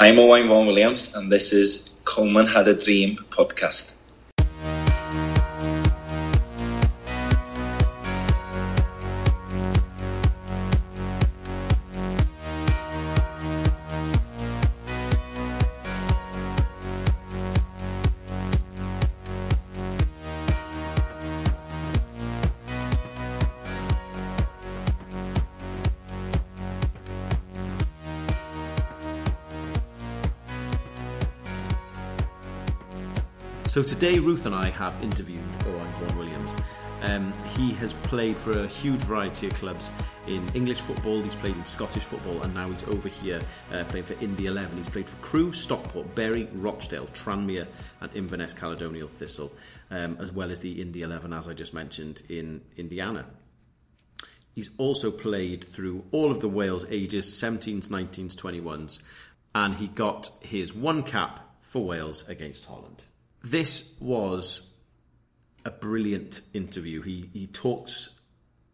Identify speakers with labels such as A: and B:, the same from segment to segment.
A: I'm Owain Vaughan Williams, and this is Coleman Had a Dream podcast.
B: So today, Ruth and I have interviewed Owain Vaughan Williams. Um, he has played for a huge variety of clubs in English football, he's played in Scottish football, and now he's over here uh, playing for Indy 11. He's played for Crewe, Stockport, Bury, Rochdale, Tranmere, and Inverness Caledonian Thistle, um, as well as the Indy 11, as I just mentioned, in Indiana. He's also played through all of the Wales ages 17s, 19s, 21s, and he got his one cap for Wales against Holland. This was a brilliant interview. He he talks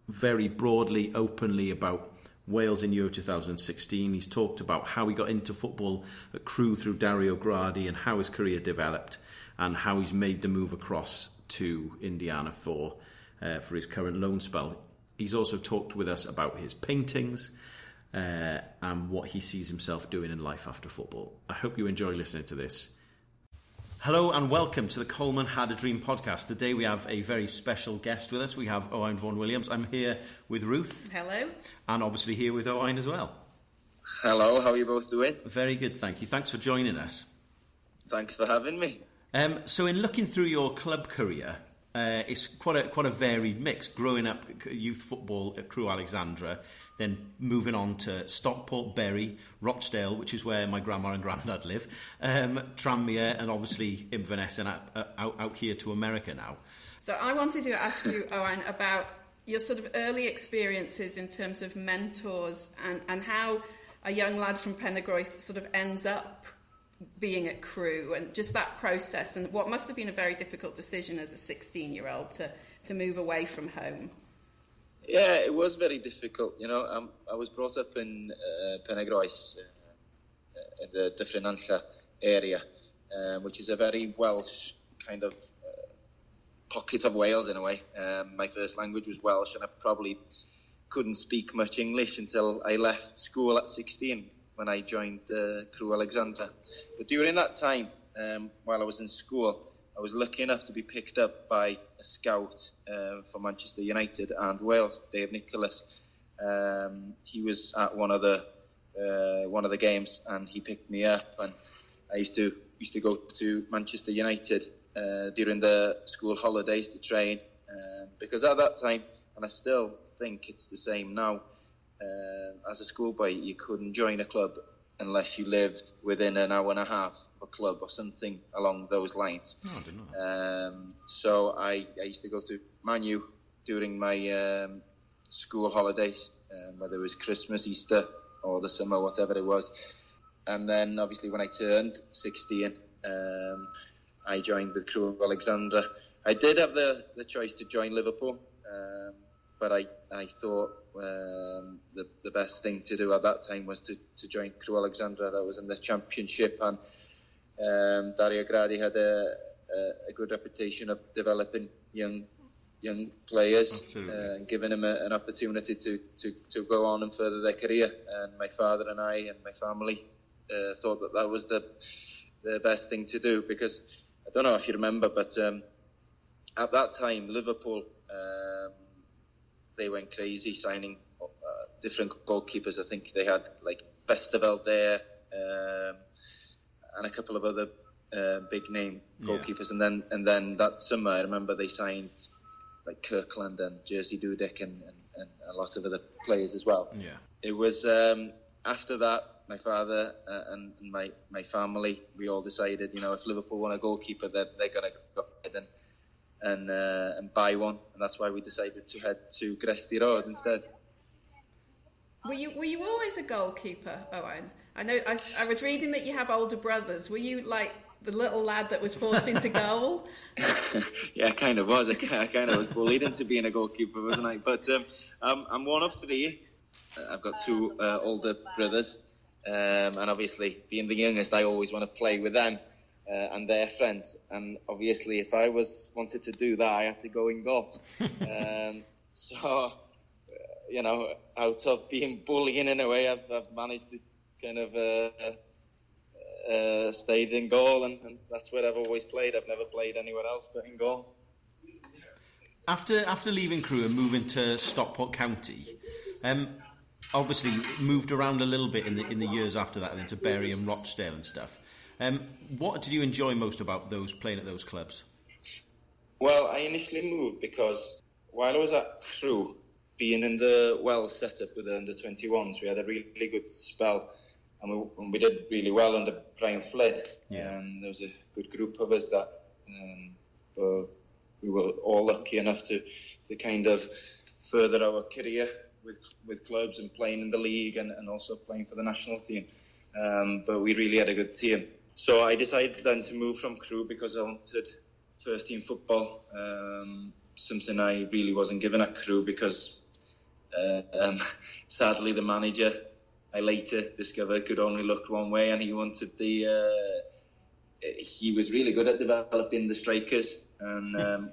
B: very broadly, openly about Wales in Euro 2016. He's talked about how he got into football at Crewe through Dario Gradi and how his career developed and how he's made the move across to Indiana for uh, for his current loan spell. He's also talked with us about his paintings uh, and what he sees himself doing in life after football. I hope you enjoy listening to this. Hello and welcome to the Coleman Had a Dream podcast. Today we have a very special guest with us. We have Owen Vaughan Williams. I'm here with Ruth.
C: Hello.
B: And obviously here with Owen as well.
A: Hello, how are you both doing?
B: Very good, thank you. Thanks for joining us.
A: Thanks for having me.
B: Um, so, in looking through your club career, uh, it's quite a quite a varied mix. Growing up youth football at Crewe Alexandra, then moving on to Stockport, Bury, Rochdale, which is where my grandma and granddad live, um, Tranmere, and obviously Inverness, and out, out, out here to America now.
C: So I wanted to ask you, Owen, about your sort of early experiences in terms of mentors and, and how a young lad from Penygroes sort of ends up being at Crewe and just that process and what must have been a very difficult decision as a 16 year old to, to move away from home.
A: Yeah, it was very difficult. You know, um, I was brought up in uh, Penygroes, uh, in the Dyffryn area, um, which is a very Welsh kind of uh, pocket of Wales in a way. Um, my first language was Welsh, and I probably couldn't speak much English until I left school at 16 when I joined uh, Crewe Alexandra. But during that time, um, while I was in school, I was lucky enough to be picked up by a scout uh, for Manchester United and Wales, Dave Nicholas. Um, he was at one of the uh, one of the games, and he picked me up. And I used to used to go to Manchester United uh, during the school holidays to train, um, because at that time, and I still think it's the same now. Uh, as a schoolboy, you couldn't join a club unless you lived within an hour and a half of a club or something along those lines.
B: No, I didn't know.
A: Um, so I, I used to go to Manu during my um, school holidays, um, whether it was Christmas, Easter, or the summer, whatever it was. And then obviously when I turned 16, um, I joined with Crewe Alexandra. I did have the, the choice to join Liverpool, um, but I, I thought um, the, the best thing to do at that time was to, to join Crewe Alexandra. That was in the championship, and um, Dario Gradi had a, a, a, good reputation of developing young young players uh, and giving them a, an opportunity to, to, to go on and further their career. And my father and I and my family uh, thought that that was the the best thing to do because I don't know if you remember, but um, at that time Liverpool. Um, they went crazy signing uh, different goalkeepers. I think they had like Westerveld there um, and a couple of other uh, big name goalkeepers. Yeah. And then and then that summer, I remember they signed like Kirkland and Jerzy Dudek and, and, and, a lot of other players as well.
B: Yeah,
A: it was um, after that. My father uh, and, and my, my family, we all decided, you know, if Liverpool want a goalkeeper, they're, they're going to go ahead and and uh, and buy one, and that's why we decided to head to Gresty Road instead.
C: Were you were you always a goalkeeper, Owen? I know I, I was reading that you have older brothers. Were you like the little lad that was forced into goal?
A: yeah, I kind of was. I, I kind of was bullied into being a goalkeeper, wasn't I? But um, I'm, I'm one of three. I've got two uh, older brothers. Um, and obviously, being the youngest, I always want to play with them uh, and their friends. And obviously, if I was wanted to do that, I had to go in goal. um, so, uh, you know, out of being bullying in a way, I've, I've managed to kind of uh, uh, stayed in goal, and, and that's where I've always played. I've never played anywhere else but in goal.
B: After after leaving Crewe and moving to Stockport County, um, obviously moved around a little bit in the in the years after that, into Bury and Rochdale and stuff. Um, what did you enjoy most about those playing at those clubs?
A: Well, I initially moved because while I was at Crewe, being in the well setup with the under 21s, we had a really, good spell and we, and we, did really well under Brian Flynn. Yeah. Um, there was a good group of us that um, we were all lucky enough to, to kind of further our career with with clubs and playing in the league and, and also playing for the national team. Um, but we really had a good team. So I decided then to move from Crewe because I wanted first team football. Um, something I really wasn't given at Crewe because uh, um, sadly the manager I later discovered could only look one way and he wanted the. Uh, he was really good at developing the strikers and um,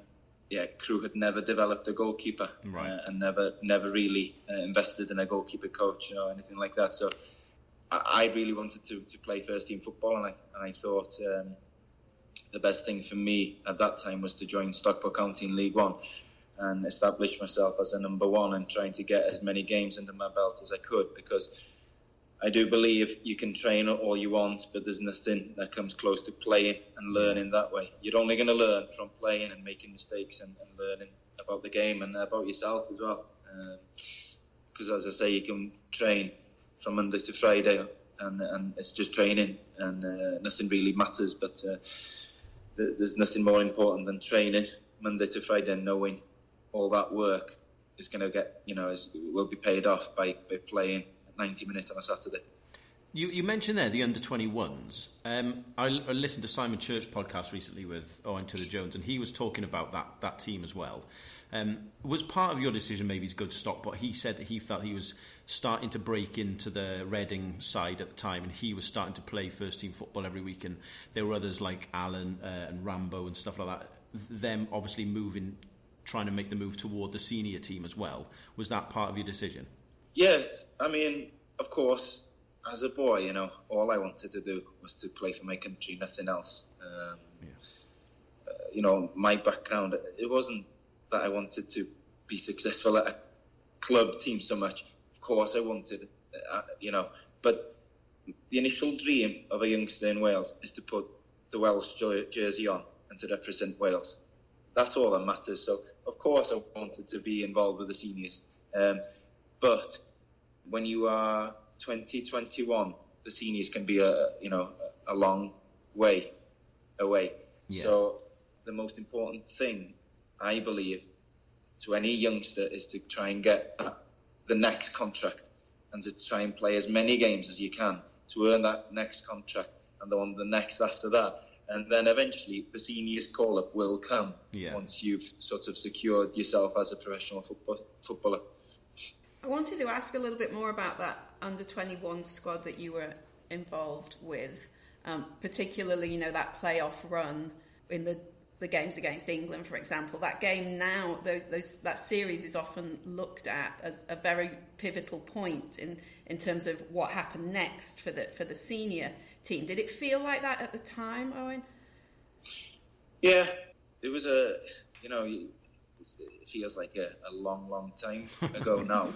A: yeah, Crewe had never developed a goalkeeper right. uh, and never never really uh, invested in a goalkeeper coach or anything like that. So I, really wanted to, to play first team football, and I and I thought um, the best thing for me at that time was to join Stockport County in League One and establish myself as a number one and trying to get as many games under my belt as I could because I do believe you can train all you want, but there's nothing that comes close to playing and learning that way. You're only going to learn from playing and making mistakes and, and, learning about the game and about yourself as well. Because um, as I say, you can train from Monday to Friday, and, and it's just training, and uh, nothing really matters. But uh, th- there's nothing more important than training Monday to Friday and knowing all that work is going to get, you know, is, will be paid off by, by playing 90 minutes on a Saturday.
B: You, you mentioned there the under 21s. Um, I, I, listened to Simon Church podcast recently with Owen Tudur Jones, and he was talking about that, that team as well. Um, was part of your decision maybe to go to Stockport? He said that he felt he was starting to break into the Reading side at the time, and he was starting to play first team football every week. And there were others like Alan uh, and Rambo and stuff like that. Them obviously moving, trying to make the move toward the senior team as well. Was that part of your decision?
A: Yeah, I mean, of course, as a boy, you know, all I wanted to do was to play for my country, nothing else. Um, yeah. uh, you know, my background, it wasn't that I wanted to be successful at a club team so much. Of course, I wanted, uh, you know, but the initial dream of a youngster in Wales is to put the Welsh jersey on and to represent Wales. That's all that matters. So, of course, I wanted to be involved with the seniors. Um, but when you are 20, 21, the seniors can be a you know a long way away. Yeah. So the most important thing, I believe, to any youngster is to try and get the next contract and to try and play as many games as you can to earn that next contract and the one the next after that. And then eventually the seniors call up will come yeah. once you've sort of secured yourself as a professional football, footballer.
C: I wanted to ask a little bit more about that under 21 squad that you were involved with, um, particularly, you know, that playoff run in the the games against England, for example. That game now, those, those, that series is often looked at as a very pivotal point in, in terms of what happened next for the for the senior team. Did it feel like that at the time, Owen?
A: Yeah, it was a you know it feels like a, a long, long time ago now.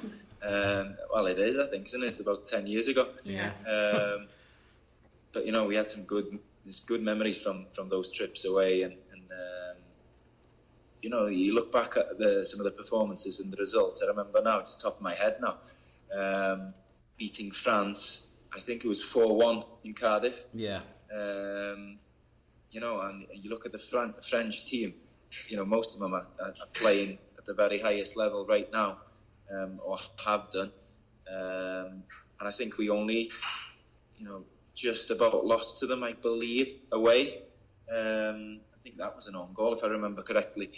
A: Um, well, it is, I think, isn't it? It's about ten years ago.
B: Yeah.
A: Um, but you know, we had some good, there's good memories from from those trips away, and, and you know, you look back at the, some of the performances and the results. I remember now, just top of my head now, um, beating France. I think it was four one in Cardiff.
B: Yeah.
A: Um, you know, and you look at the French team you know, most of them are, are playing at the very highest level right now, um, or have done. Um, and I think we only, you know, just about lost to them, I believe, away. Um, think that was an own goal, if I remember correctly.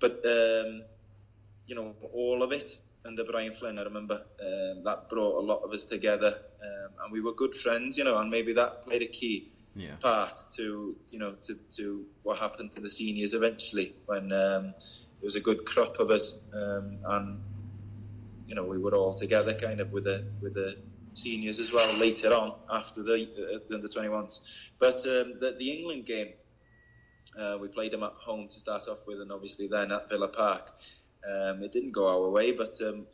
A: But, um, you know, all of it under Brian Flynn, I remember um, that brought a lot of us together. um, and we were good friends, you know, and maybe that played a key
B: Yeah.
A: part to you know to, to what happened to the seniors eventually when um, there was a good crop of us um, and you know we were all together kind of with the with the seniors as well later on after the, uh, the under 21s but um, the, the England game uh, we played them at home to start off with and obviously then at Villa Park um, it didn't go our way but um,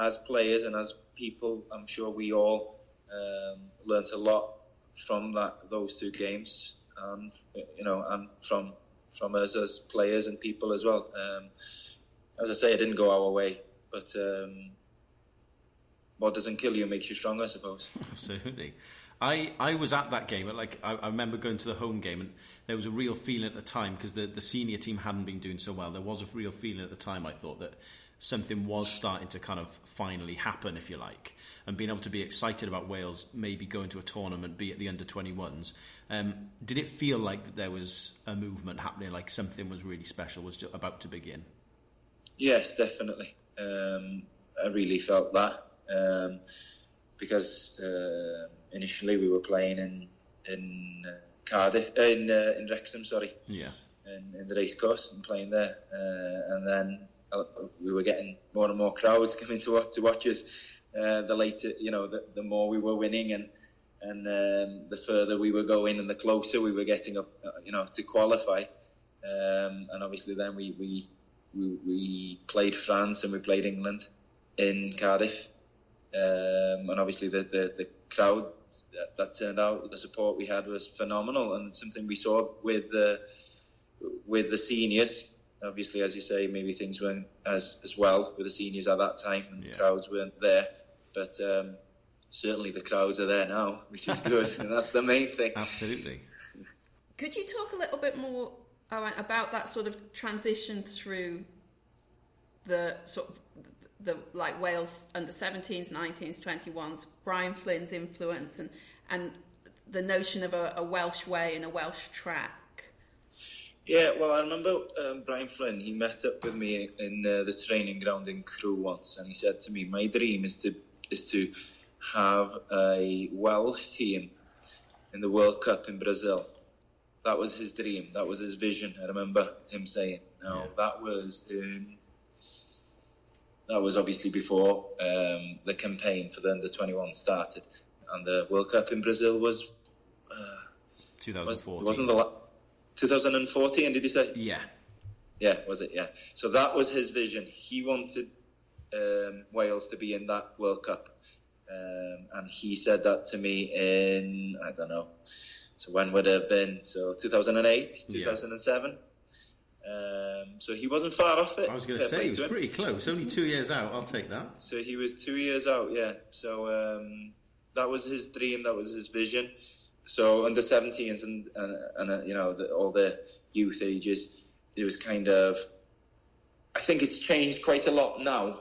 A: as players and as people I'm sure we all um, learnt a lot from that those two games, and you know, and from from us as players and people as well. Um, as I say, it didn't go our way, but um, what doesn't kill you makes you stronger, I suppose.
B: Absolutely. I, I was at that game. Like I, I remember going to the home game, and there was a real feeling at the time because the, the senior team hadn't been doing so well. There was a real feeling at the time. I thought that something was starting to kind of finally happen, if you like, and being able to be excited about Wales maybe going to a tournament, be at the under 21s. Um, did it feel like that there was a movement happening, like something was really special was about to begin?
A: Yes, definitely. Um, I really felt that um, because uh, initially we were playing in in uh, Cardiff, in uh, in Wrexham, sorry,
B: Yeah.
A: in, in the racecourse and playing there, uh, and then uh, we were getting more and more crowds coming to watch, to watch us. Uh, the later, you know, the, the more we were winning and and um, the further we were going and the closer we were getting up, uh, you know, to qualify. Um, and obviously then we, we we we played France and we played England in Cardiff. Um, and obviously the, the, the crowd that, that turned out, the support we had was phenomenal and something we saw with the with the seniors. Obviously, as you say, maybe things weren't as, as well with the seniors at that time and
B: Yeah.
A: the crowds weren't there. But um, certainly the crowds are there now, which is good, and that's the main thing.
B: Absolutely.
C: Could you talk a little bit more about that sort of transition through the sort of the like Wales under 17s, 19s, 21s, Brian Flynn's influence, and and the notion of a, a Welsh way and a Welsh track?
A: Yeah, well, I remember um, Brian Flynn. He met up with me in uh, the training ground in Crewe once, and he said to me, "My dream is to is to have a Welsh team in the World Cup in Brazil." That was his dream. That was his vision. I remember him saying. Now
B: Yeah.
A: that was in, that was obviously before um, the campaign for the under twenty one started, and the World Cup in Brazil was uh,
B: 2014.
A: wasn't the la- 2014? Did you say?
B: Yeah.
A: Yeah, was it? Yeah. So that was his vision. He wanted um, Wales to be in that World Cup, um, and he said that to me in I don't know. So when would it have been? So 2008,
B: Yeah.
A: 2007. Um, so he wasn't far off it.
B: I was going to say, he was
A: him.
B: pretty close. Only two years out. I'll take that.
A: So he was two years out, yeah. So um, that was his dream, that was his vision. So under 17s and, and, and uh, you know, the, all the youth ages, it was kind of. I think it's changed quite a lot now,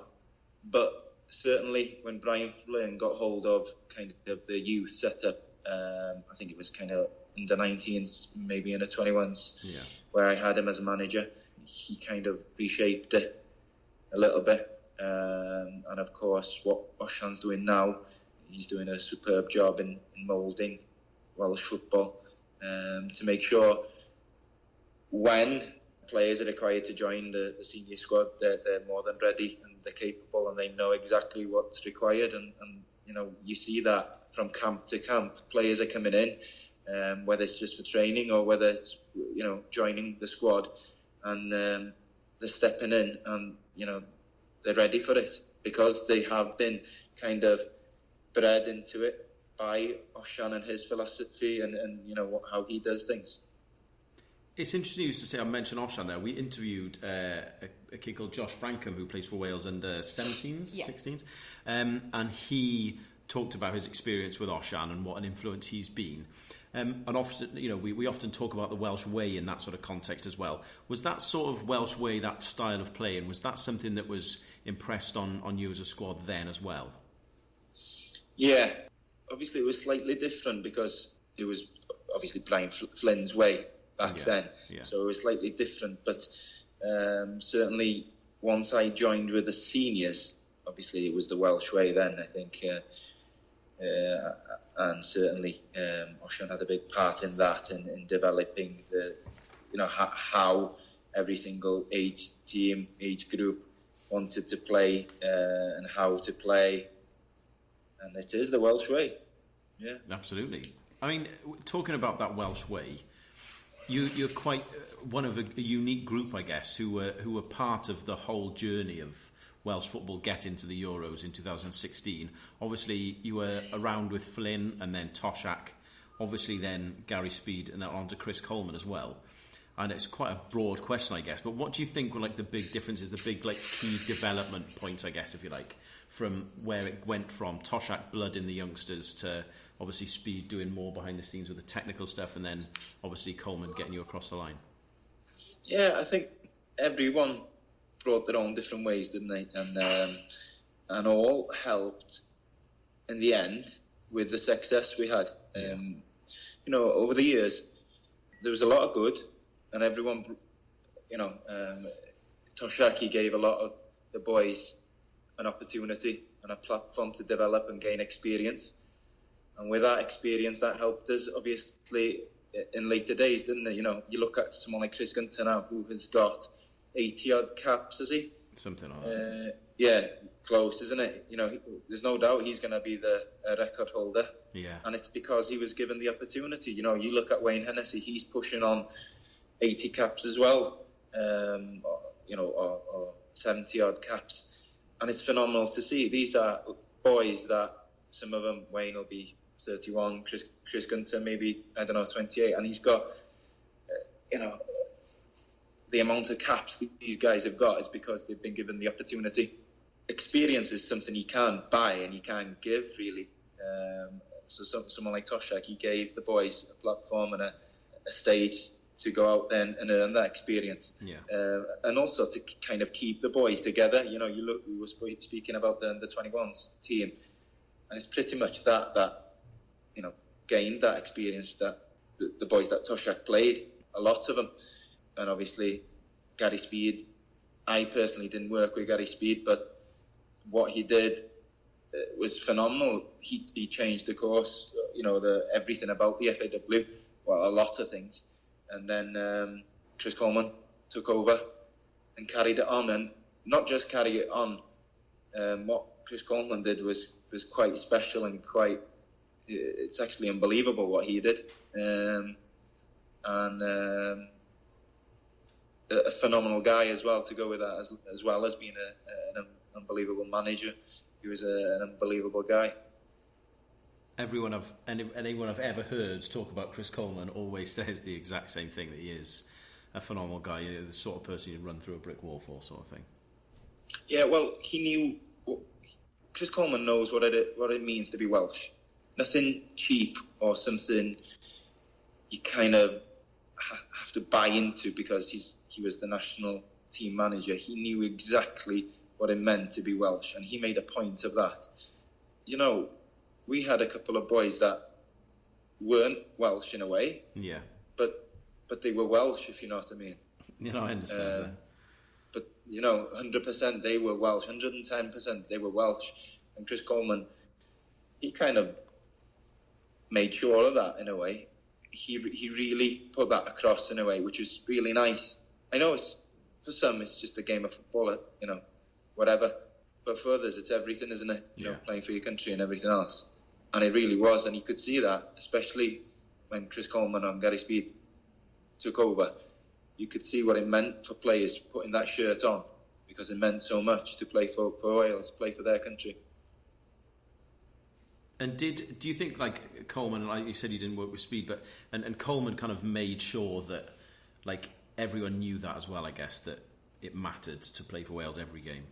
A: but certainly when Brian Flynn got hold of kind of the youth setup, um, I think it was kind of under 19s, maybe in the 21s
B: Yeah.
A: where I had him as a manager. He kind of reshaped it a little bit. Um, and of course, what Osian's doing now, he's doing a superb job in, in moulding Welsh football um, to make sure when players are required to join the, the senior squad, they're, they're more than ready and they're capable and they know exactly what's required. And, and you know, you see that from camp to camp. Players are coming in, um, whether it's just for training or whether it's you know joining the squad, and um, they're stepping in and you know they're ready for it because they have been kind of bred into it by Osian and his philosophy and, and you know what, how he does things.
B: It's interesting you used to say I mentioned Osian there. We interviewed uh, a, a kid called Josh Frankham who plays for Wales under 17s,
C: Yeah.
B: 16s, um, and he talked about his experience with Osian and what an influence he's been. Um, and often, you know, we, we often talk about the Welsh way in that sort of context as well. Was that sort of Welsh way, that style of playing, was that something that was impressed on, on you as a squad then as well?
A: Yeah, obviously it was slightly different because it was obviously Brian Flynn's way back
B: Yeah,
A: then.
B: yeah.
A: So it was slightly different, but um, certainly once I joined with the seniors, obviously it was the Welsh way then. I think uh, uh, and certainly um, Osian had a big part in that in, in developing the you know how, how every single age team age group wanted to play uh, and how to play. And it is the Welsh way. Yeah.
B: Absolutely. I mean talking about that Welsh way you, you're quite uh, one of a, a unique group I guess who were who were part of the whole journey of Welsh football get into the Euros in 2016. Obviously, you were around with Flynn and then Toshack, obviously then Gary Speed and then on to Chris Coleman as well. And it's quite a broad question, I guess. But what do you think were like the big differences, the big like key development points, I guess, if you like, from where it went from Toshack blood in the youngsters to obviously Speed doing more behind the scenes with the technical stuff, and then obviously Coleman getting you across the line.
A: Yeah, I think everyone brought their own different ways, didn't they? And um, and all helped in the end with the success we had. Um, you know, over the years, there was a lot of good, and everyone, you know, um, Toshaki gave a lot of the boys an opportunity and a platform to develop and gain experience. And with that experience, that helped us obviously in later days, didn't it? You know, you look at someone like Chris Gunter now, who has got 80 odd caps, is he?
B: Something like that.
A: Uh, yeah, close, isn't it? You know, he, there's no doubt he's going to be the uh, record holder.
B: Yeah.
A: And it's because he was given the opportunity. You know, you look at Wayne Hennessy, he's pushing on 80 caps as well, um, or, you know, or, or 70 odd caps. And it's phenomenal to see. These are boys that some of them, Wayne will be 31, Chris, Chris Gunter maybe, I don't know, 28, and he's got, uh, you know, the amount of caps these guys have got is because they've been given the opportunity. Experience is something you can't buy and you can't give, really. Um, so some, someone like Toshack, he gave the boys a platform and a, a stage to go out there and, and earn that experience.
B: Yeah.
A: Uh, and also to kind of keep the boys together. You know, you look, we were speaking about the, the 21s team, and it's pretty much that, that, you know, gained that experience that the, the boys that Toshack played, a lot of them and obviously Gary Speed. I personally didn't work with Gary Speed, but what he did uh, was phenomenal. He, he changed the course, you know, the everything about the FAW, well, a lot of things. And then um, Chris Coleman took over and carried it on, and not just carry it on. Um, what Chris Coleman did was was quite special and quite. It's actually unbelievable what he did, um, and um, a phenomenal guy as well to go with that, as, as well as being a, an unbelievable manager. He was a, an unbelievable guy.
B: Everyone I've any, anyone I've ever heard talk about Chris Coleman always says the exact same thing that he is a phenomenal guy, you know, the sort of person you'd run through a brick wall for, sort of thing.
A: Yeah, well, he knew. Chris Coleman knows what it what it means to be Welsh. Nothing cheap or something you kind of have to buy into because he's he was the national team manager. He knew exactly what it meant to be Welsh, and he made a point of that. You know, we had a couple of boys that weren't Welsh in a way,
B: yeah,
A: but but they were Welsh, if you know what I mean.
B: You know, I understand. Uh,
A: but you know, hundred percent they were Welsh, hundred and ten percent they were Welsh, and Chris Coleman, he kind of made sure of that in a way he he really put that across in a way which was really nice. I know it's for some it's just a game of football, you know, whatever. But for others, it's everything, isn't it? You yeah. know, playing for your country and everything else. And it really was, and you could see that, especially when Chris Coleman and Gary Speed took over. You could see what it meant for players putting that shirt on because it meant so much to play for, for Wales, play for their country.
B: And did do you think like Coleman? Like you said, you didn't work with Speed, but and, and Coleman kind of made sure that like everyone knew that as well. I guess that it mattered to play for Wales every game.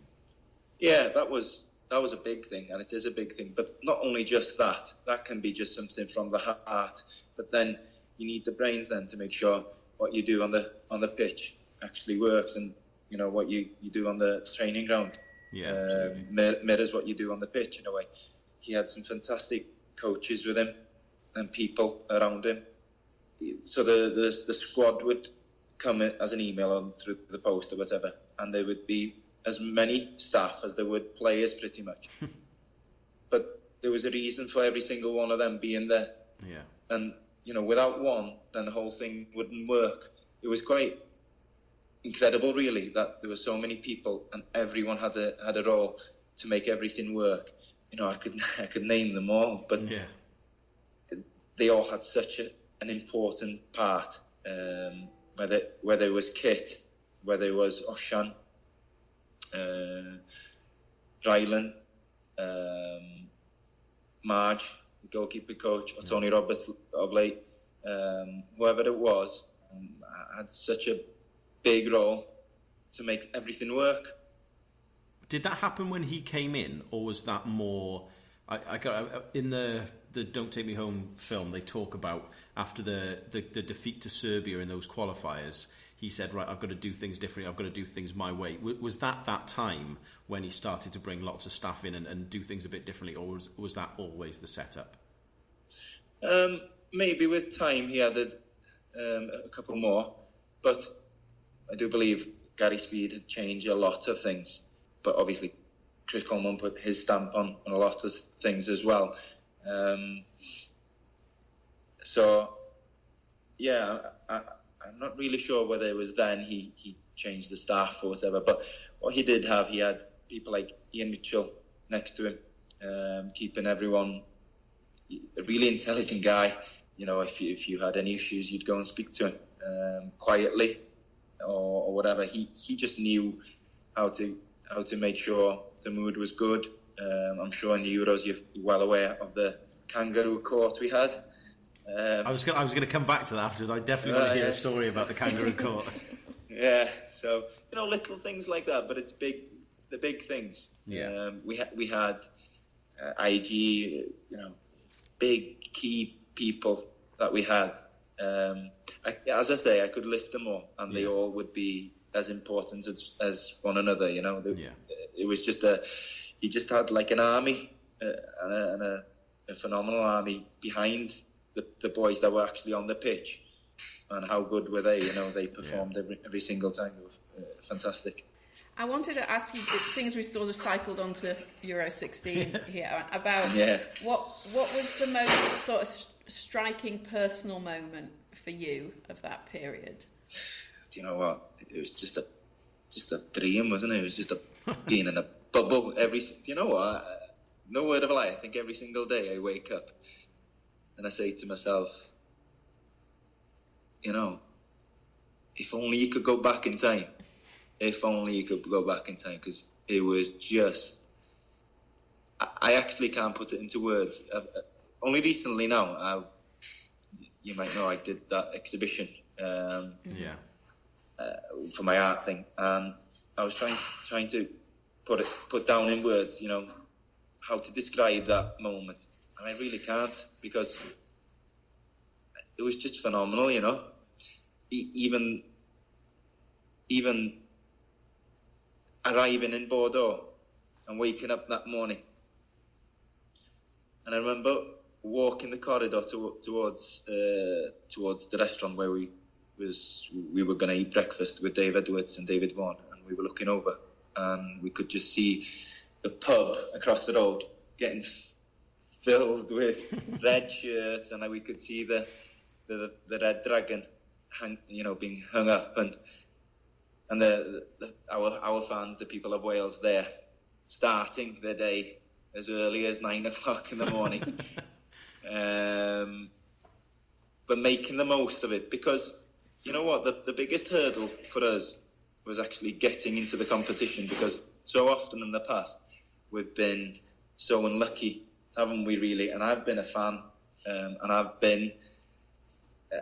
A: Yeah, that was that was a big thing, and it is a big thing. But not only just that, that can be just something from the heart. But then you need the brains then to make sure what you do on the on the pitch actually works, and you know what you, you do on the training ground.
B: Yeah, uh,
A: mirrors what you do on the pitch in a way he had some fantastic coaches with him and people around him. So the, the, the squad would come as an email on through the post or whatever, and there would be as many staff as there would players, pretty much. but there was a reason for every single one of them being there.
B: Yeah.
A: And you know, without one, then the whole thing wouldn't work. It was quite incredible, really, that there were so many people and everyone had a had a role to make everything work. You know, I could I could name them all, but
B: Yeah.
A: they all had such a, an important part. Um, whether whether it was Kit, whether it was Osian, uh, Ryland, um, Marge, the goalkeeper coach, or Tony Roberts of late, um, whoever it was, um, had such a big role to make everything work.
B: Did that happen when he came in, or was that more? I, I got in the the Don't Take Me Home film. They talk about after the, the the defeat to Serbia in those qualifiers. He said, "Right, I've got to do things differently. I've got to do things my way." W- was that that time when he started to bring lots of staff in and, and do things a bit differently, or was was that always the setup?
A: Um, maybe with time he added um, a couple more, but I do believe Gary Speed had changed a lot of things. But obviously, Chris Coleman put his stamp on, on a lot of things as well. Um, so, yeah, I, I'm not really sure whether it was then he, he changed the staff or whatever. But what he did have, he had people like Ian Mitchell next to him, um, keeping everyone a really intelligent guy. You know, if you, if you had any issues, you'd go and speak to him um, quietly or, or whatever. He he just knew how to how to make sure the mood was good. Um, I'm sure in the Euros you're well aware of the kangaroo court we had. Um,
B: I was gonna, I was going to come back to that afterwards. I definitely want
A: Uh,
B: to hear
A: yeah.
B: a story about the kangaroo court.
A: Yeah, so you know, little things like that, but it's big, the big things.
B: Yeah.
A: Um, we had we had uh, IG, you know, big key people that we had. Um, I, as I say, I could list them all, and they all would be as important as as one another. You know, The-
B: Yeah.
A: it was just a he just had like an army uh, and, a, and a, a phenomenal army behind the, the boys that were actually on the pitch. And how good were they? You know, they performed every, every single time. They were uh, fantastic.
C: I wanted to ask you, seeing as we sort of cycled onto Euro 16 here, about
A: Yeah.
C: what what was the most sort of striking personal moment for you of that period?
A: Do you know what? It was just a just a dream, wasn't it? It was just a being in a bubble every. Do you know what? No word of a lie. I think every single day I wake up and I say to myself, you know, if only you could go back in time. If only you could go back in time, because it was just. I, actually can't put it into words. Uh, uh, only recently now, I, you might know, I did that exhibition. Um,
B: yeah.
A: Uh, for my art thing, and I was trying trying to put it put down in words, you know, how to describe that moment, and I really can't because it was just phenomenal, you know. E- even even arriving in Bordeaux and waking up that morning, and I remember walking the corridor to, towards uh, towards the restaurant where we was we were going to eat breakfast with Dave Edwards and David Vaughan, and we were looking over, and we could just see the pub across the road getting f- filled with red shirts, and we could see the the, the red dragon, hang, you know, being hung up, and and the, the our our fans, the people of Wales, there starting their day as early as nine o'clock in the morning. um, but making the most of it because you know what? The, the biggest hurdle for us was actually getting into the competition because so often in the past we've been so unlucky haven't we really? And I've been a fan um, and I've been uh,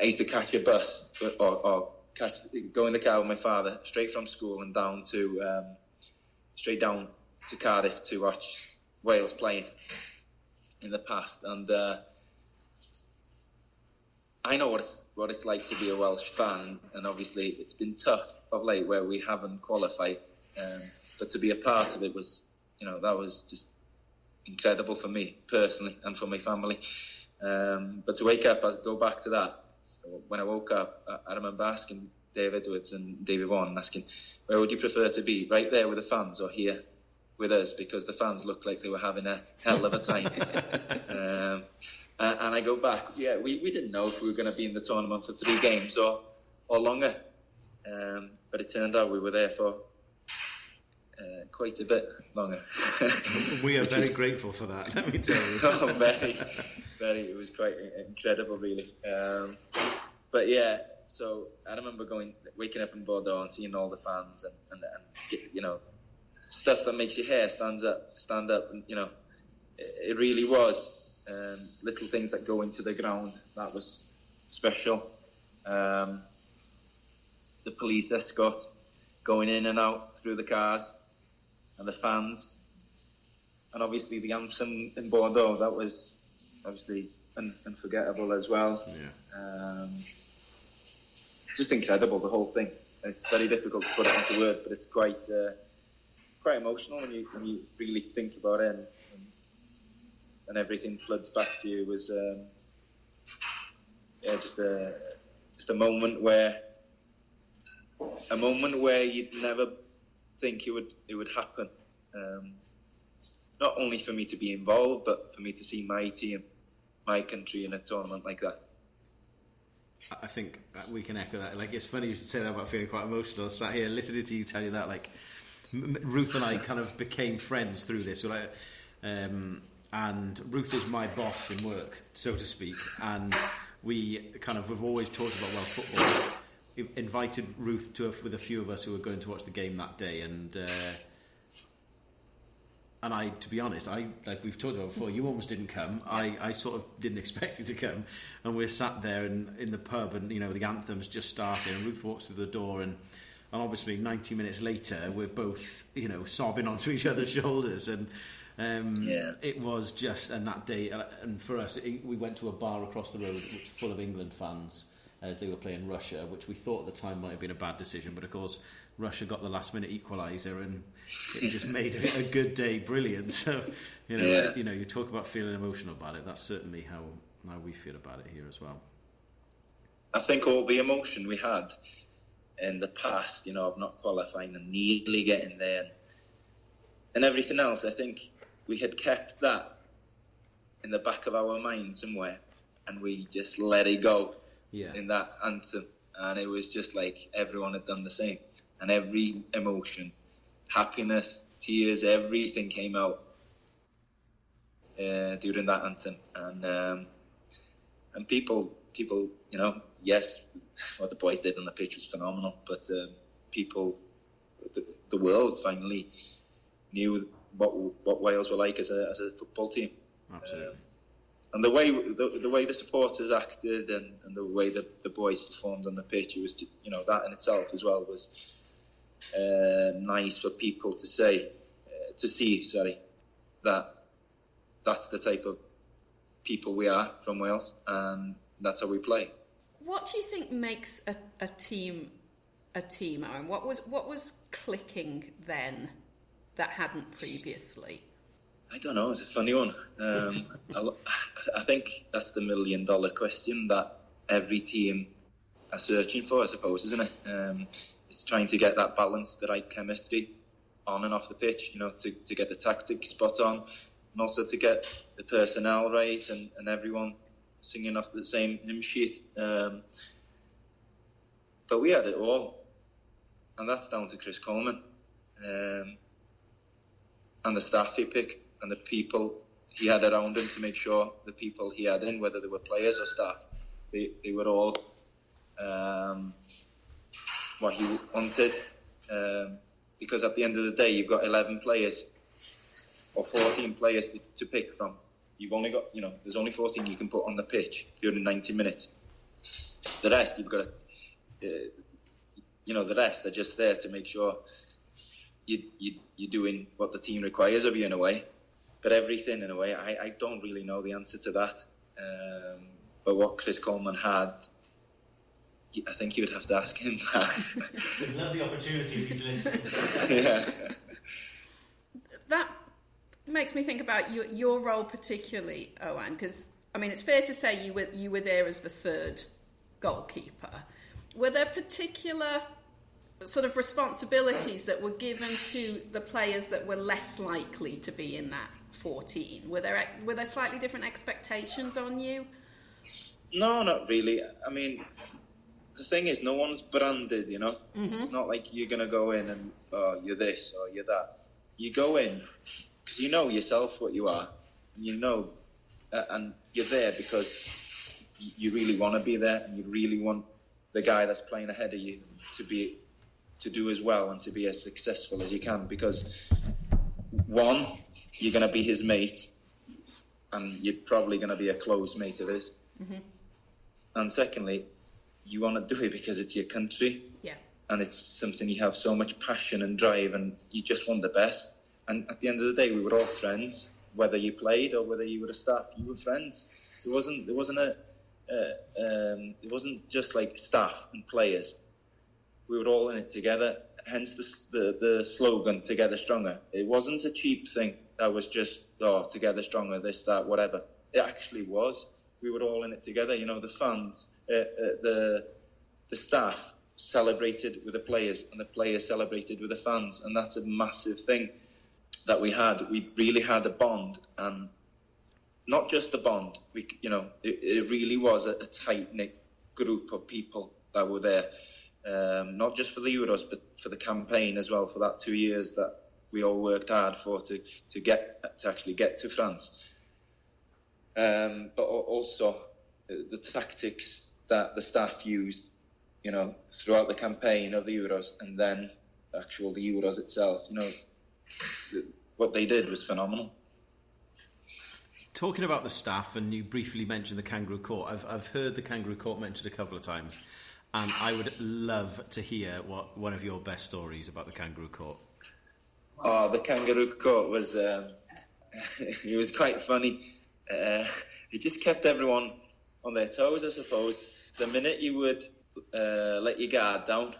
A: I used to catch a bus or, or catch go in the car with my father straight from school and down to um, straight down to Cardiff to watch Wales playing in the past. And uh, I know what it's what it's like to be a Welsh fan, and obviously it's been tough of late where we haven't qualified. Um, but to be a part of it was, you know, that was just incredible for me personally and for my family. Um, but to wake up, I go back to that. When I woke up, I, I remember asking Dave Edwards and David Vaughan, asking, "Where would you prefer to be? Right there with the fans, or here, with us because the fans looked like they were having a hell of a time. um, and, and, I go back, yeah, we, we didn't know if we were going to be in the tournament for three games or or longer, um, but it turned out we were there for uh, quite a bit longer.
B: we are very is, grateful for that. Let me tell you.
A: oh, very, very. It was quite incredible, really. Um, but yeah, so I remember going, waking up in Bordeaux and seeing all the fans and, and, and get, you know, stuff that makes your hair stands up, stand up, and you know, it, it really was. Um, little things that go into the ground that was special. Um, the police escort going in and out through the cars and the fans. And obviously the anthem in Bordeaux, that was obviously un- unforgettable as well. Yeah. Um, just incredible, the whole thing. It's very difficult to put it into words, but it's quite uh, quite emotional when you, when you really think about it and, and, everything floods back to you. Was um, yeah, just a just a moment where a moment where you'd never think it would it would happen. Um, not only for me to be involved, but for me to see my team, my country in a tournament like that.
B: I think we can echo that. Like it's funny you should say that about feeling quite emotional. I sat here listening to you tell you that. Like Ruth and I kind of became friends through this. Like, um, and Ruth is my boss in work, so to speak. And we kind of we've always talked about well football invited Ruth to with a few of us who were going to watch the game that day, and uh, and I, to be honest, I like we've talked about before. You almost didn't come. I, I sort of didn't expect you to come, and we're sat there in, in the pub, and you know the anthem's just starting, and Ruth walks through the door, and and obviously 90 minutes later we're both you know sobbing onto each other's shoulders, and um, yeah. it was just and that day, uh, and for us, it, we went to a bar across the road which was full of England fans as they were playing Russia, which we thought at the time might have been a bad decision, but of course Russia got the last minute equaliser and it just made a, a, good day brilliant. So you know, yeah. you know, you talk about feeling emotional about it. That's certainly how how we feel about it here as well.
A: I think all the emotion we had in the past, you know, of not qualifying and nearly getting there, and everything else, I think we had kept that in the back of our mind somewhere, and we just let it go yeah. in that anthem, and it was just like everyone had done the same, and every emotion, happiness, tears, everything came out uh, during that anthem, and um, and people, people, you know, yes, what the boys did on the pitch was phenomenal, but uh, people, the, the world finally knew what what Wales were like as a as a football team.
B: Absolutely. Um,
A: and the way the, the way the supporters acted and, and the way that the boys performed on the pitch, it was you know that in itself as well was uh, nice for people to say uh, to see. Sorry, that that's the type of people we are from Wales, and that's how we play.
C: What do you think makes a, a team a team, Aaron? What was what was clicking then that hadn't previously?
A: I don't know. It's a funny one. Um, I think that's the million dollar question that every team are searching for, I suppose, isn't it? Um, it's trying to get that balance, the right chemistry on and off the pitch, you know, to, to get the tactics spot on and also to get the personnel right and, and everyone singing off the same hymn sheet. Um, but we had it all, and that's down to Chris Coleman um, and the staff he picked and the people he had around him to make sure the people he had in, whether they were players or staff, they, they were all um, what he wanted. Um, because at the end of the day, you've got 11 players or 14 players to, to pick from. You've only got, you know, there's only 14 you can put on the pitch during 90 minutes. The rest, you've got to, uh, you know, the rest are just there to make sure you, you, you're doing what the team requires of you in a way but everything in a way. I, I don't really know the answer to that. Um, but what Chris Coleman had, I think you would have to ask him
B: that. love the opportunity if he's
A: listening. yeah.
C: That makes me think about your, your role particularly, Owen, because I mean it's fair to say you were you were there as the third goalkeeper. Were there particular sort of responsibilities that were given to the players that were less likely to be in that 14? Were there were there slightly different expectations on you?
A: No, not really. I mean, the thing is, no one's branded. You know, mm-hmm. it's not like you're gonna go in and oh, you're this or you're that. You go in because you know yourself what you are, and you know, uh, and you're there because you really want to be there, and you really want the guy that's playing ahead of you to be to do as well and to be as successful as you can because one you're going to be his mate and you're probably going to be a close mate of his. Mm-hmm. and secondly you want to do it because it's your country.
C: Yeah.
A: And it's something you have so much passion and drive and you just want the best. And at the end of the day we were all friends whether you played or whether you were a staff you were friends. It wasn't there wasn't a uh, um, it wasn't just like staff and players we were all in it together hence the, the, the slogan "Together Stronger." It wasn't a cheap thing that was just oh, together stronger, this, that, whatever. It actually was. We were all in it together. You know, the fans, uh, uh, the the staff celebrated with the players, and the players celebrated with the fans, and that's a massive thing that we had. We really had a bond, and not just a bond. We, you know, it, it really was a, a tight knit group of people that were there um, not just for the Euros, but for the campaign as well, for that two years that we all worked hard for to, to get to actually get to France. Um, but also uh, the tactics that the staff used, you know, throughout the campaign of the Euros, and then actual the Euros itself. You know, what they did was phenomenal.
B: Talking about the staff, and you briefly mentioned the Kangaroo Court. I've I've heard the Kangaroo Court mentioned a couple of times and I would love to hear what one of your best stories about the kangaroo court.
A: Oh, the kangaroo court was um, it was quite funny. Uh, it just kept everyone on their toes, I suppose. The minute you would uh, let your guard down,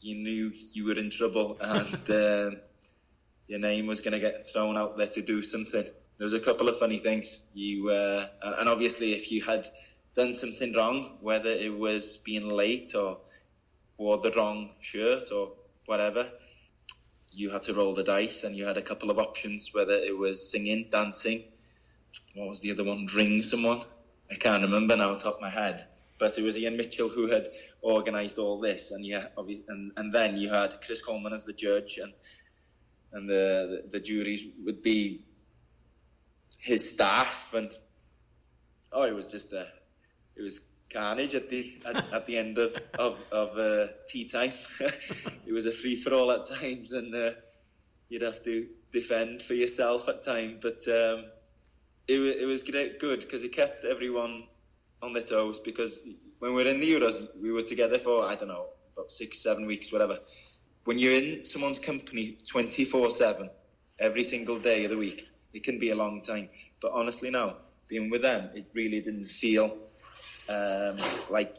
A: you knew you were in trouble, and uh, your name was going to get thrown out there to do something. There was a couple of funny things. You uh, and obviously, if you had done something wrong, whether it was being late or wore the wrong shirt or whatever, you had to roll the dice and you had a couple of options, whether it was singing, dancing, what was the other one, ring someone. I can't remember now top of my head. But it was Ian Mitchell who had organised all this, and yeah, and, and then you had Chris Coleman as the judge, and and the, the, the juries would be his staff, and oh, it was just a it was carnage at the at, at the end of of, of uh, tea time. it was a free for all at times, and uh, you'd have to defend for yourself at times. But um, it it was great, good because it kept everyone on their toes. Because when we were in the Euros, we were together for I don't know about six, seven weeks, whatever. When you're in someone's company 24 seven, every single day of the week, it can be a long time. But honestly, now being with them, it really didn't feel um, like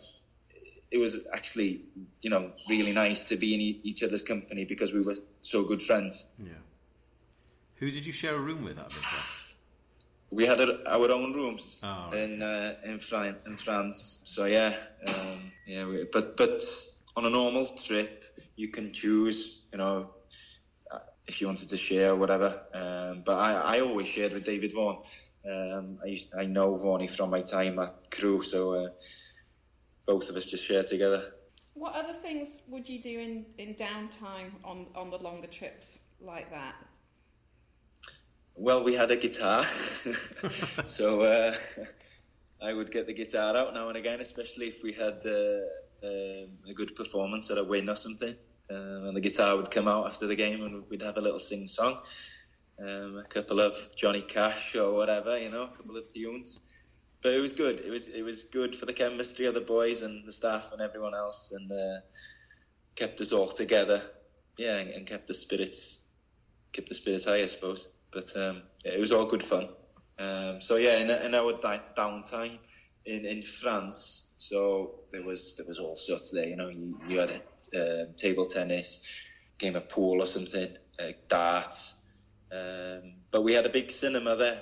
A: it was actually, you know, really nice to be in each other's company because we were so good friends.
B: Yeah. Who did you share a room with? That
A: we had our own rooms oh, right. in uh, in, Fran- in France. So yeah, um, yeah. We, but but on a normal trip, you can choose. You know, uh, if you wanted to share or whatever. Um, but I, I always shared with David Vaughan. Um, I, used, I know Vaughnie from my time at Crewe, so uh, both of us just share together.
C: What other things would you do in, in downtime on, on the longer trips like that?
A: Well, we had a guitar, so uh, I would get the guitar out now and again, especially if we had uh, um, a good performance or a win or something. Um, and the guitar would come out after the game, and we'd have a little sing song um, a couple of Johnny Cash or whatever, you know, a couple of tunes. But it was good. It was it was good for the chemistry of the boys and the staff and everyone else, and uh, kept us all together. Yeah, and, and, kept the spirits kept the spirits high, I suppose. But um, yeah, it was all good fun. Um, so yeah, in, in our di- downtime in, in France, so there was there was all sorts there. You know, you, you had a, uh, table tennis, game of pool or something, uh, darts, um, but we had a big cinema there.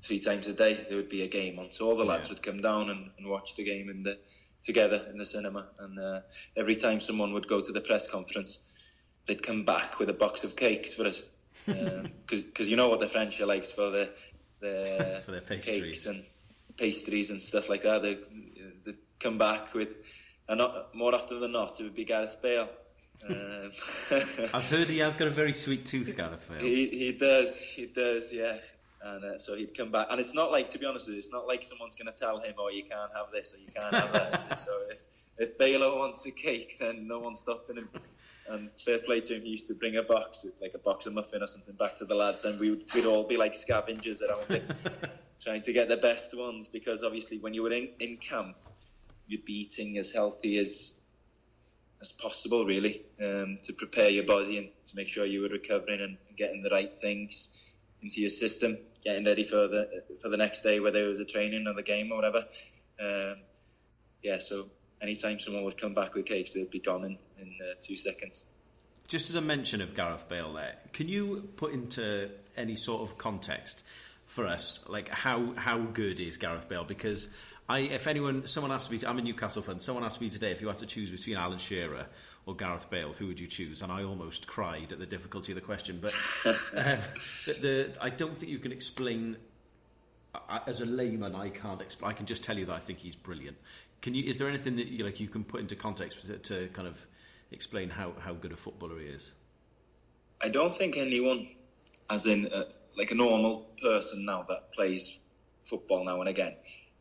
A: Three times a day there would be a game on, so all the lads yeah. would come down and, and, watch the game in the together in the cinema, and uh, every time someone would go to the press conference, they'd come back with a box of cakes for us, because um, you know what the French are like for the the
B: for their
A: cakes and pastries and stuff like that. They they come back with, and not, more often than not, it would be Gareth Bale. Um,
B: I've heard he has got a very sweet tooth, Gareth Bale.
A: He, he does, he does, yeah. And uh, so he'd come back, and it's not like, to be honest with you, it's not like someone's going to tell him, "Oh, you can't have this or you can't have that." so if if Baylor wants a cake, then no one's stopping him. And fair play to him, he used to bring a box, like a box of muffin or something, back to the lads, and we would, we'd all be like scavengers around it, trying to get the best ones. Because obviously, when you were in, in camp, you'd be eating as healthy as as possible, really, um, to prepare your body and to make sure you were recovering and getting the right things into your system, getting ready for the for the next day, whether it was a training or the game or whatever. Um, yeah, so anytime someone would come back with cakes, they'd be gone in in uh, two seconds.
B: Just as a mention of Gareth Bale, there, can you put into any sort of context for us, like how how good is Gareth Bale? Because I, if anyone, someone asked me, to, I'm a Newcastle fan. Someone asked me today if you had to choose between Alan Shearer or Gareth Bale, who would you choose? And I almost cried at the difficulty of the question. But uh, the, the, I don't think you can explain. As a layman, I can't. explain. I can just tell you that I think he's brilliant. Can you? Is there anything that you like you can put into context to, to kind of explain how, how good a footballer he is?
A: I don't think anyone, as in uh, like a normal person now that plays football now and again,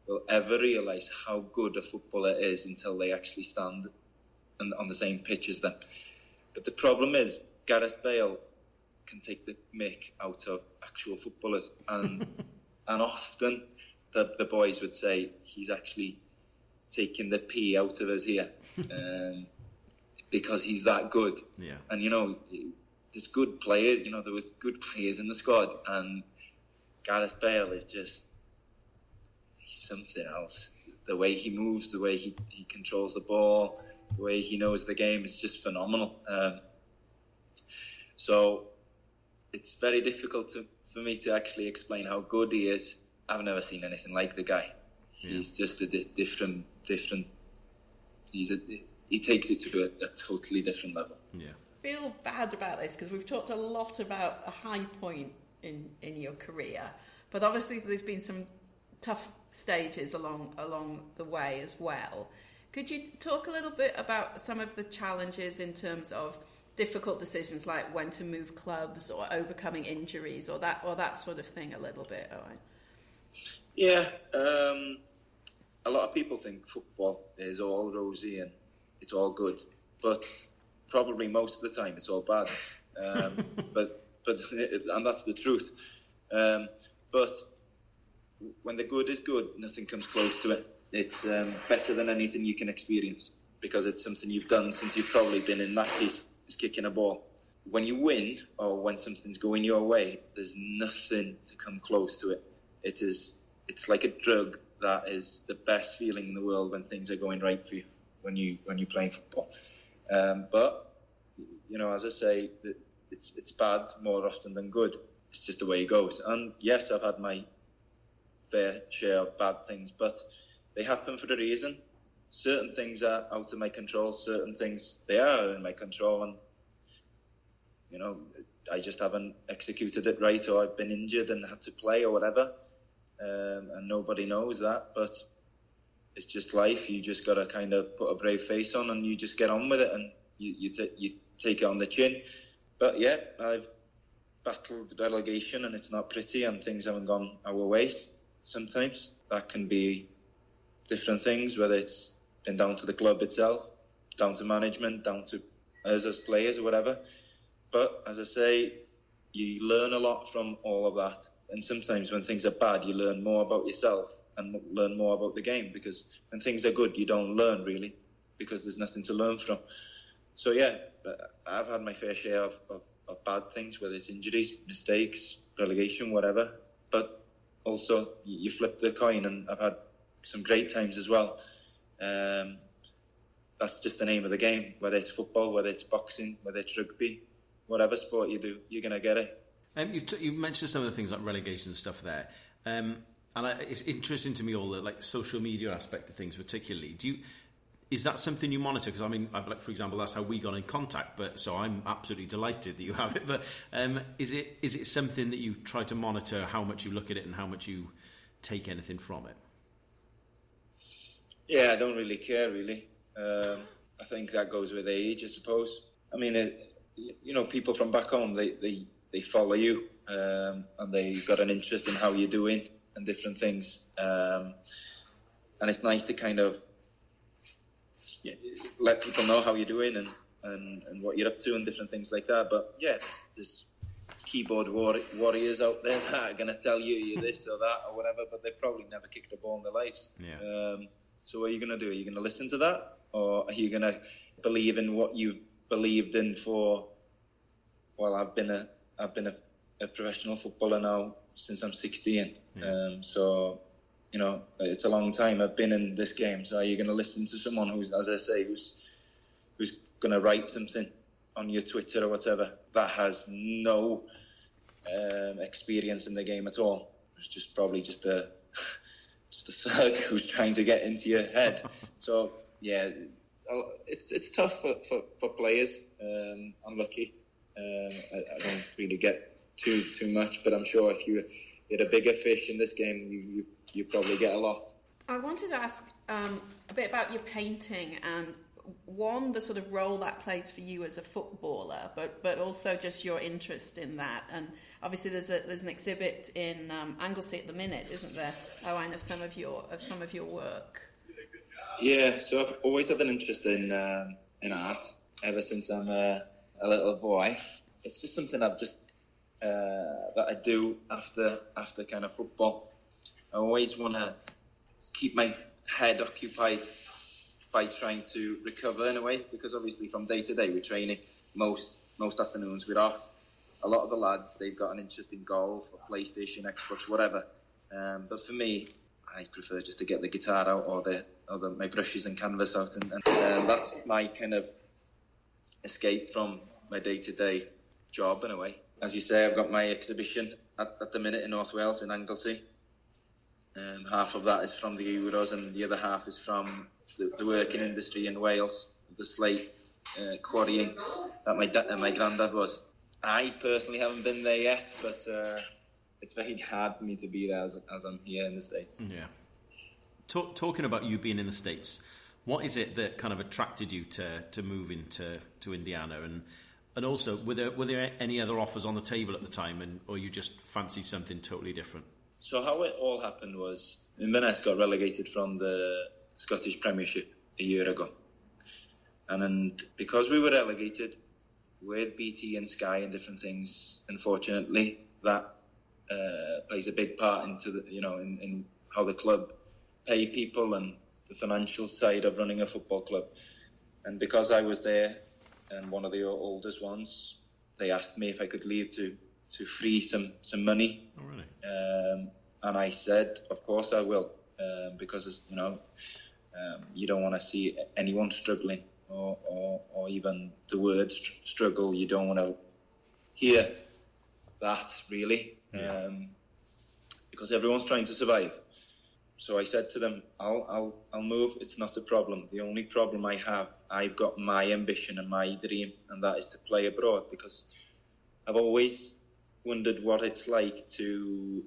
A: will ever realise how good a footballer is until they actually stand on, on the same pitch as them. But the problem is, Gareth Bale can take the mick out of actual footballers, and and often the, the boys would say he's actually taking the pee out of us here um, because he's that good.
B: Yeah.
A: And you know, there's good players. You know, there was good players in the squad, and Gareth Bale is just he's something else. The way he moves, the way he, he controls the ball, the way he knows the game is just phenomenal. Um, so it's very difficult to, for me to actually explain how good he is. I've never seen anything like the guy. Yeah. He's just a di- different, different. He's a, he takes it to a, a totally different level.
B: Yeah.
C: Feel bad about this because we've talked a lot about a high point in in your career, but obviously there's been some tough stages along along the way as well. Could you talk a little bit about some of the challenges in terms of difficult decisions like when to move clubs or overcoming injuries or that or that sort of thing a little bit, Owen?
A: Yeah, um, a lot of people think football is all rosy and it's all good, but probably most of the time it's all bad. Um, but but and that's the truth. Um, but when the good is good, nothing comes close to it. It's um, better than anything you can experience because it's something you've done since you've probably been in that piece, is kicking a ball. When you win or when something's going your way, there's nothing to come close to it. It is, it's like a drug that is the best feeling in the world when things are going right for you when you when you're playing football. Um, but you know, as I say, it's it's bad more often than good. It's just the way it goes. And yes, I've had my fair share of bad things, but they happen for a reason. Certain things are out of my control. Certain things they are in my control, and you know, I just haven't executed it right, or I've been injured and had to play, or whatever. Um, and nobody knows that, but it's just life. You just got to kind of put a brave face on, and you just get on with it, and you you, t- you take it on the chin. But yeah, I've battled relegation, and it's not pretty, and things haven't gone our ways sometimes. That can be different things, whether it's been down to the club itself, down to management, down to us as players or whatever. But as I say, you learn a lot from all of that. And sometimes when things are bad, you learn more about yourself and learn more about the game because when things are good, you don't learn really because there's nothing to learn from. So yeah, I've had my fair share of, of, of bad things, whether it's injuries, mistakes, relegation, whatever. But also you flip the coin, and I've had some great times as well. Um, that's just the name of the game. Whether it's football, whether it's boxing, whether it's rugby, whatever sport you do, you're gonna get it.
B: Um, you, t- you mentioned some of the things like relegation and stuff there, um, and I, it's interesting to me all the like social media aspect of things, particularly. Do you is that something you monitor? Because I mean, I've, like for example, that's how we got in contact. But so I'm absolutely delighted that you have it. But um, is it is it something that you try to monitor how much you look at it and how much you take anything from it?
A: Yeah, I don't really care really. Um, I think that goes with age, I suppose. I mean, it, you know, people from back home they they, they follow you um, and they got an interest in how you're doing and different things. Um, and it's nice to kind of yeah, let people know how you're doing and, and, and what you're up to and different things like that. But yeah, there's, there's keyboard war- warriors out there that are going to tell you you're this or that or whatever, but they've probably never kicked a ball in their lives.
B: Yeah.
A: Um, so what are you going to do? Are you going to listen to that, or are you going to believe in what you believed in for? Well, I've been a I've been a, a professional footballer now since I'm 16.
B: Yeah.
A: Um, so you know, it's a long time I've been in this game. So are you going to listen to someone who's, as I say, who's who's going to write something on your Twitter or whatever that has no um, experience in the game at all? It's just probably just a just a thug who's trying to get into your head. so yeah, it's it's tough for, for, for players. Um, unlucky. Um, I, I don't really get too too much, but I'm sure if you you're a bigger fish in this game, you, you you probably get a lot.
C: I wanted to ask um, a bit about your painting and one the sort of role that plays for you as a footballer, but but also just your interest in that. And obviously, there's a there's an exhibit in um, Anglesey at the minute, isn't there? Owain of some of your of some of your work.
A: Yeah, so I've always had an interest in um, in art ever since I'm a, a little boy. It's just something I've just uh, that I do after after kind of football. I always want to keep my head occupied by trying to recover in a way because obviously from day to day we're training most most afternoons we're off. A lot of the lads they've got an interest in golf or PlayStation Xbox whatever. Um, but for me I prefer just to get the guitar out or the or the, my brushes and canvas out and, and um, that's my kind of escape from my day to day job in a way as you say I've got my exhibition at, at the minute in North Wales in Anglesey um, half of that is from the Euros, and the other half is from the, the working industry in Wales, the slate uh, quarrying that my da- my granddad was. I personally haven't been there yet, but uh, it's very hard for me to be there as, as I'm here in the States.
B: Yeah. Talk, talking about you being in the States, what is it that kind of attracted you to, to moving to, to Indiana? And and also, were there, were there any other offers on the table at the time, and or you just fancy something totally different?
A: So how it all happened was Inverness got relegated from the Scottish Premiership a year ago, and, and because we were relegated with BT and Sky and different things, unfortunately, that uh, plays a big part into the you know in, in how the club pay people and the financial side of running a football club. And because I was there and one of the oldest ones, they asked me if I could leave to to free some some money.
B: Oh, really?
A: Um, and I said, of course I will, um, because you know um, you don't want to see anyone struggling or, or, or even the word str- struggle. You don't want to hear that really,
B: Yeah.
A: um, because everyone's trying to survive. So I said to them, I'll, I'll, I'll move. It's not a problem. The only problem I have, I've got my ambition and my dream, and that is to play abroad because I've always wondered what it's like to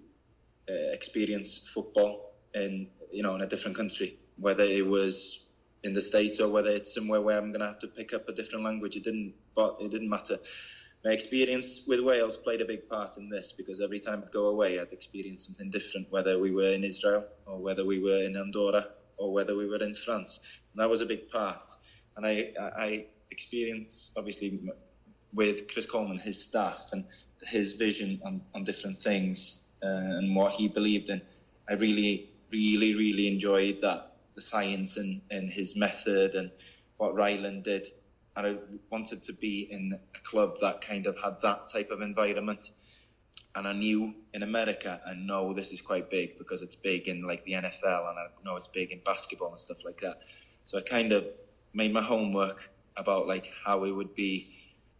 A: uh, experience football in you know in a different country, whether it was in the states or whether it's somewhere where I'm going to have to pick up a different language. It didn't, but it didn't matter. My experience with Wales played a big part in this because every time I'd go away, I'd experience something different, whether we were in Israel or whether we were in Andorra or whether we were in France. And that was a big part. And I, I experienced obviously with Chris Coleman, his staff, and his vision on, on different things uh, and what he believed in. I really, really, really enjoyed that the science and, and his method and what Ryland did. And I wanted to be in a club that kind of had that type of environment. And I knew in America, I know this is quite big because it's big in like the NFL and I know it's big in basketball and stuff like that. So I kind of made my homework about like how it would be,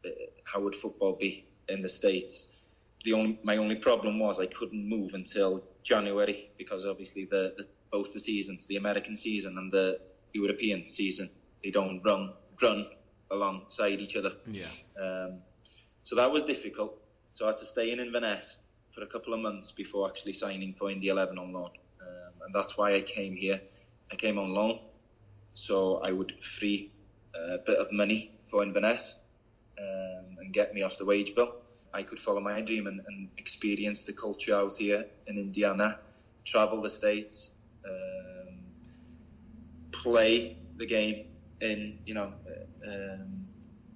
A: uh, how would football be in the States. The only, my only problem was I couldn't move until January because obviously the, the both the seasons, the American season and the European season. They don't run run alongside each other.
B: Yeah.
A: Um, so that was difficult. So I had to stay in Inverness for a couple of months before actually signing for Indy 11 on loan. Um, and that's why I came here. I came on loan so I would free a bit of money for Inverness um, and get me off the wage bill. I could follow my dream and, and experience the culture out here in Indiana, travel the states, um, play the game in, you know, um,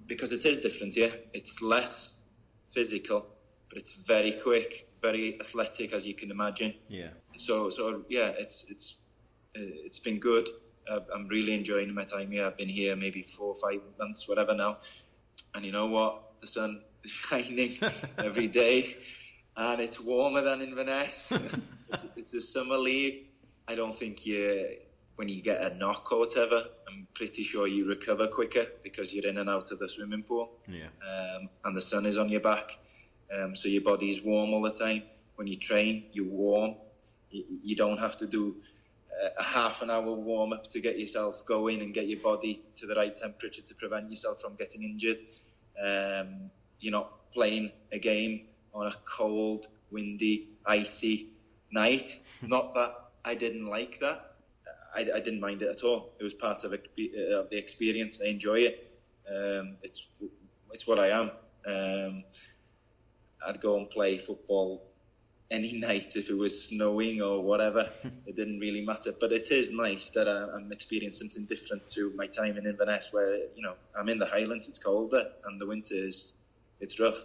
A: because it is different here. It's less physical, but it's very quick, very athletic, as you can imagine.
B: Yeah.
A: So, so yeah, it's it's uh, it's been good. I'm really enjoying my time here. I've been here maybe four or five months, whatever now. And you know what? The sun is shining every day, and it's warmer than Inverness. it's, it's a summer league. I don't think you, when you get a knock or whatever, I'm pretty sure you recover quicker because you're in and out of the swimming pool.
B: Yeah.
A: Um, and the sun is on your back, um, so your body's warm all the time. When you train, you're warm. You, you don't have to do a half an hour warm up to get yourself going and get your body to the right temperature to prevent yourself from getting injured. Um, you're not playing a game on a cold, windy, icy night. not that I didn't like that. I, I, didn't mind it at all. It was part of, it, of the experience. I enjoy it. Um, it's it's what I am. Um, I'd go and play football any night if it was snowing or whatever. it didn't really matter. But it is nice that I, am experiencing something different to my time in Inverness, where you know I'm in the Highlands, it's colder, and the winter is it's rough.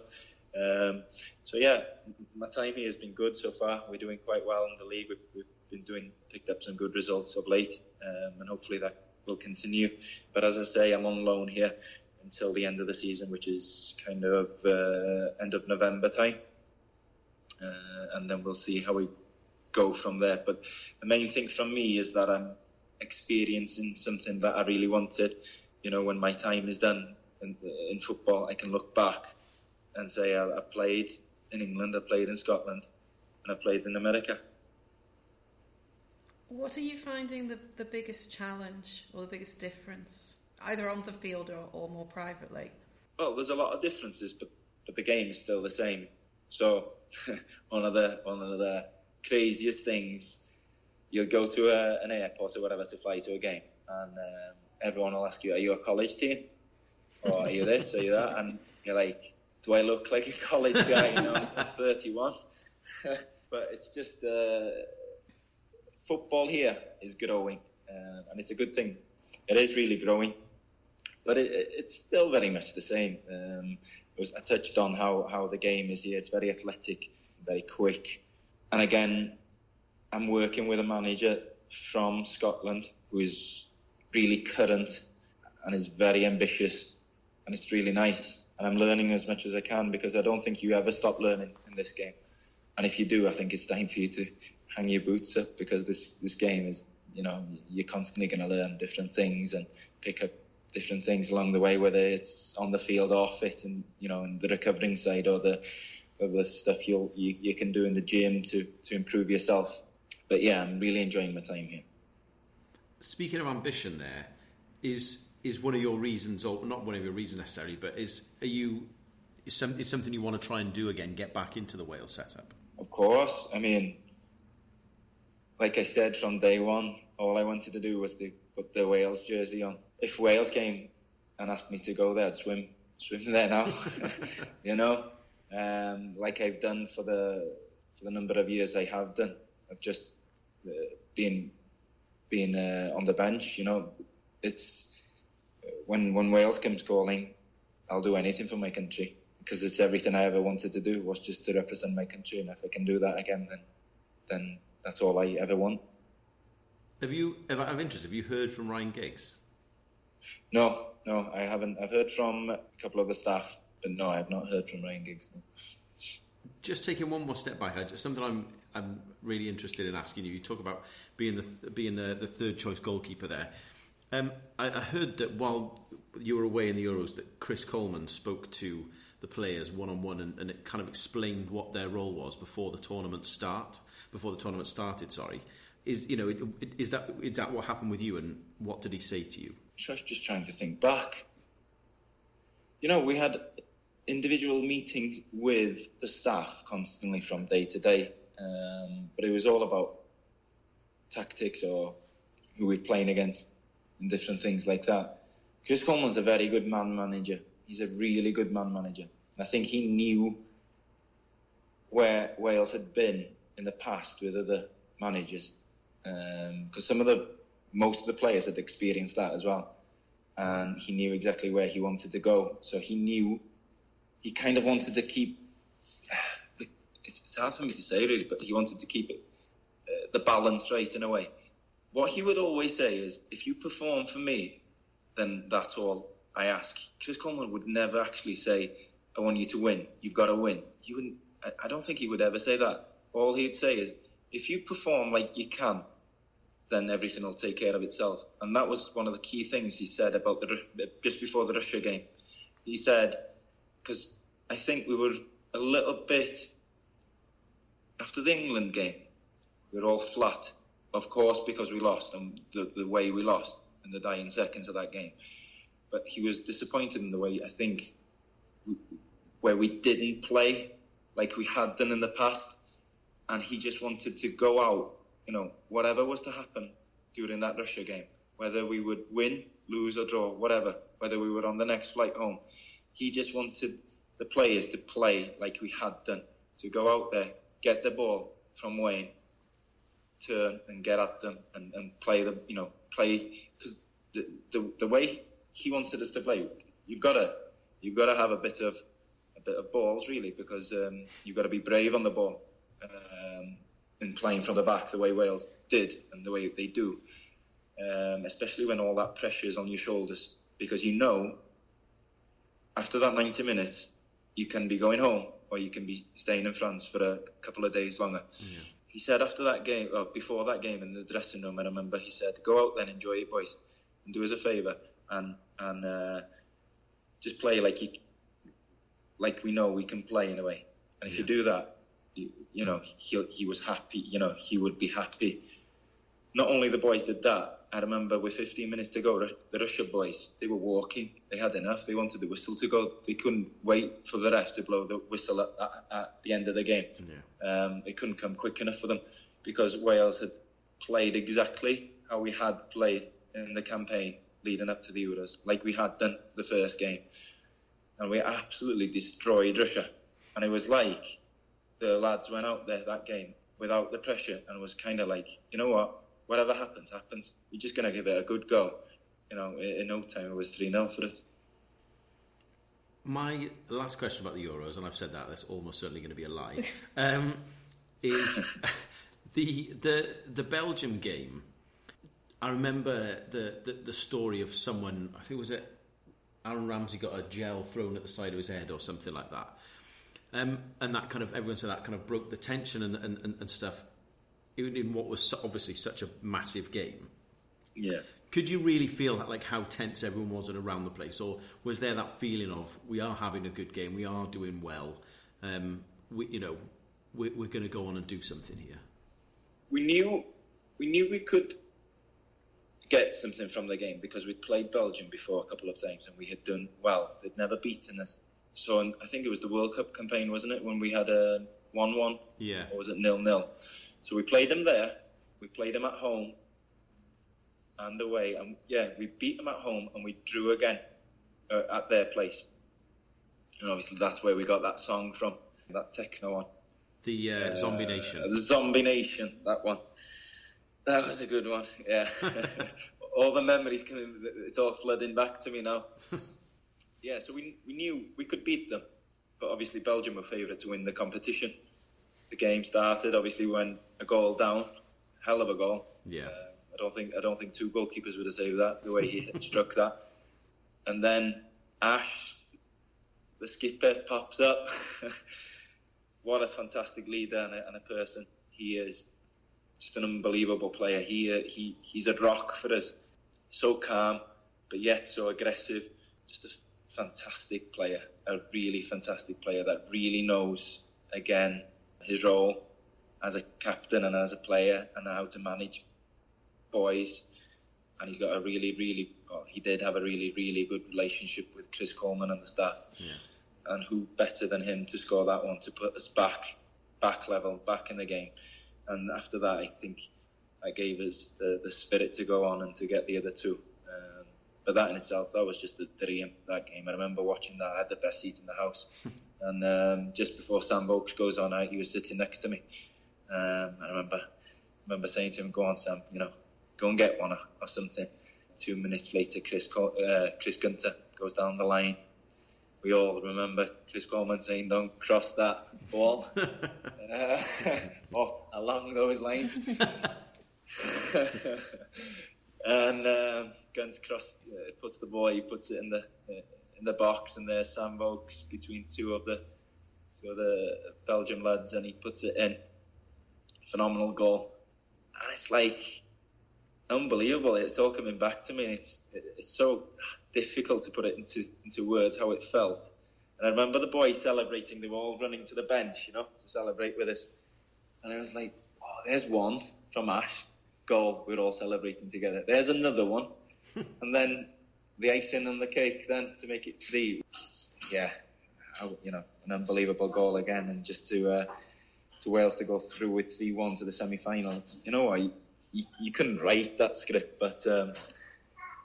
A: Um, so yeah, my time here has been good so far. We're doing quite well in the league. We've, we've been doing picked up some good results of late, um, and hopefully that will continue. But as I say, I'm on loan here until the end of the season, which is kind of uh, end of November time uh, and then we'll see how we go from there. But the main thing from me is that I'm experiencing something that I really wanted. You know, when my time is done in, in football, I can look back and say I, I played in England, I played in Scotland, and I played in America.
C: What are you finding the, the biggest challenge or the biggest difference, either on the field or, or more privately?
A: Well, there's a lot of differences, but, but the game is still the same. So one of the one of the craziest things. You'll go to a, an airport or whatever to fly to a game, and um, everyone will ask you, "Are you a college team? Or are you this? Are you that?" And you're like, "Do I look like a college guy? You know, I'm 31." but it's just uh, football here is growing, uh, and it's a good thing. It is really growing, but it, it's still very much the same. Um, was, I touched on how, how the game is here. It's very athletic, very quick. And again, I'm working with a manager from Scotland who is really current and is very ambitious. And it's really nice. And I'm learning as much as I can because I don't think you ever stop learning in this game. And if you do, I think it's time for you to hang your boots up because this, this game is, you know, you're constantly going to learn different things and pick up different things along the way, whether it's on the field or fit, and you know, and the recovering side or the of the stuff you you you can do in the gym to to improve yourself. But yeah, I'm really enjoying my time here.
B: Speaking of ambition, there is is one of your reasons, or not one of your reasons necessarily, but is are you is, some, is something you want to try and do again, get back into the Wales setup?
A: Of course, I mean, like I said from day one, all I wanted to do was to put the Wales jersey on if Wales came and asked me to go there, I'd swim, swim there now. you know, um, like I've done for the for the number of years I have done. I've just uh, been been uh, on the bench. You know, it's when when Wales comes calling, I'll do anything for my country because it's everything I ever wanted to do was just to represent my country, and if I can do that again, then then that's all I ever want.
B: Have you, I'm interested, have you heard from Ryan Giggs?
A: No, no, I haven't. I've heard from a couple of the staff, but no, I have not heard from Ryan Giggs. No.
B: Just taking one more step back, something I'm I'm really interested in asking you. You talk about being the being the, the third choice goalkeeper there. Um, I, I, heard that while you were away in the Euros, that Chris Coleman spoke to the players one on one, and it kind of explained what their role was before the tournament start. Before the tournament started, sorry. is you know is that is that what happened with you, and what did he say to you?
A: Just trying to think back. You know, we had individual meetings with the staff constantly from day to day, um, but it was all about tactics or who we're playing against and different things like that. Chris Coleman's a very good man manager. He's a really good man manager. I think he knew where Wales had been in the past with other managers, because um, some of the most of the players had experienced that as well, and he knew exactly where he wanted to go. So he knew he kind of wanted to keep. It's, it's hard for me to say really, but he wanted to keep it uh, the balance right in a way. What he would always say is, if you perform for me, then that's all I ask. Chris Coleman would never actually say, I want you to win. You've got to win. He wouldn't. I, I don't think he would ever say that. All he'd say is, if you perform like you can, then everything will take care of itself. And that was one of the key things he said about the uh, just before the Russia game. He said, because I think we were a little bit after the England game, we were all flat, of course, because we lost and the, the way we lost in the dying seconds of that game. But he was disappointed in the way I think where we didn't play like we had done in the past, and he just wanted to go out, you know, whatever was to happen during that Russia game, whether we would win, lose, or draw, whatever, whether we were on the next flight home, he just wanted the players to play like we had done, to go out there, get the ball from Wayne, turn and get at them and, and play them, you know, play because the, the the way he wanted us to play, you've got to you've got to have a bit of a bit of balls really because um, you've got to be brave on the ball um, and playing from the back the way Wales did and the way they do, um, especially when all that pressure is on your shoulders because you know after that 90 minutes you can be going home or you can be staying in France for a couple of days longer. Yeah. He said after that game, well, before that game in the dressing room, I remember he said, "Go out then, enjoy it, boys, and do us a favour and and uh, just play like you, like we know we can play in a way. And if yeah. you do that, you, know, he he was happy. You know, he would be happy. Not only the boys did that, I remember with 15 minutes to go, the Russia boys, they were walking. They had enough. They wanted the whistle to go. They couldn't wait for the ref to blow the whistle at, at, at the end of the game. Yeah. Um, it couldn't come quick enough for them because Wales had played exactly how we had played in the campaign leading up to the Euros, like we had done the first game. And we absolutely destroyed Russia. And it was like the lads went out there that game without the pressure and was kind of like, you know what? whatever happens, happens. We're just going to give it a good go. You know, in, no time it was 3 0 for us.
B: My last question about the Euros, and I've said that, that's almost certainly going to be a lie, um, is the, the, the Belgium game. I remember the, the, the story of someone, I think it was it Aaron Ramsey got a gel thrown at the side of his head or something like that. Um, and that kind of, everyone said that kind of broke the tension and, and, and stuff in what was obviously such a massive game.
A: Yeah.
B: Could you really feel that, like how tense everyone was and around the place, or was there that feeling of we are having a good game, we are doing well, um, we, you know, we, we're going to go on and do something here?
A: We knew, we knew we could get something from the game because we'd played Belgium before a couple of times and we had done well. They'd never beaten us. So I think it was the World Cup campaign, wasn't it, when we had a one-one?
B: Yeah.
A: Or was it nil-nil? So we played them there. We played them at home and away, and yeah, we beat them at home and we drew again uh, at their place. And obviously, that's where we got that song from, that techno one.
B: The uh, uh, Zombie Nation.
A: The Zombie Nation, that one. That was a good one. Yeah, all the memories coming. It's all flooding back to me now. yeah, so we we knew we could beat them, but obviously Belgium were favourite to win the competition the game started. Obviously, went a goal down, hell of a goal.
B: Yeah. Uh,
A: I don't think I don't think two goalkeepers would have saved that the way he struck that. And then Ash, the skipper, pops up. what a fantastic leader and a, and a, person he is. Just an unbelievable player. He uh, he he's a rock for us. So calm, but yet so aggressive. Just a fantastic player. A really fantastic player that really knows again his role as a captain and as a player and how to manage boys. And he's got a really, really, well, he did have a really, really good relationship with Chris Coleman and the staff.
B: Yeah.
A: And who better than him to score that one to put us back, back level, back in the game. And after that, I think that gave us the, the spirit to go on and to get the other two. But that in itself, that was just a dream. That game, I remember watching that. I had the best seat in the house, and um, just before Sam Vokes goes on out, he was sitting next to me. Um, I remember, remember saying to him, "Go on, Sam, you know, go and get one or, or something." Two minutes later, Chris uh, Chris Gunter goes down the line. We all remember Chris Coleman saying, "Don't cross that ball," uh, or along those lines. And um, Guns cross uh, puts the ball, he puts it in the uh, in the box, and there's Sam Vokes between two of the two of the Belgium lads, and he puts it in. Phenomenal goal, and it's like unbelievable. It's all coming back to me, and it's it's so difficult to put it into into words how it felt. And I remember the boys celebrating; they were all running to the bench, you know, to celebrate with us. And I was like, "Oh, there's one from Ash, goal. We're all celebrating together. There's another one, and then the icing on the cake then to make it three. Yeah, you know, an unbelievable goal again, and just to uh, to Wales to go through with three one to the semi final. You know what? You, you, you, couldn't write that script, but um,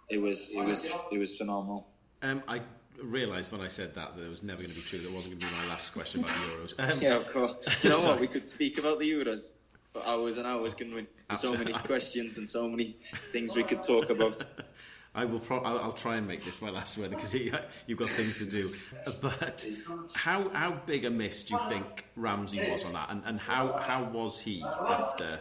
A: it was it was it was phenomenal.
B: Um, I realised when I said that that it was never going to be true. That wasn't going to be my last question about the Euros.
A: Um, yeah, of course. you know what? We could speak about the Euros for hours and hours, can we? So many questions and so many things we could talk about.
B: I will. Pro- I'll, I'll, try and make this my last word because you've got things to do. But how how big a miss do you think Ramsey was on that, and, and how how was he after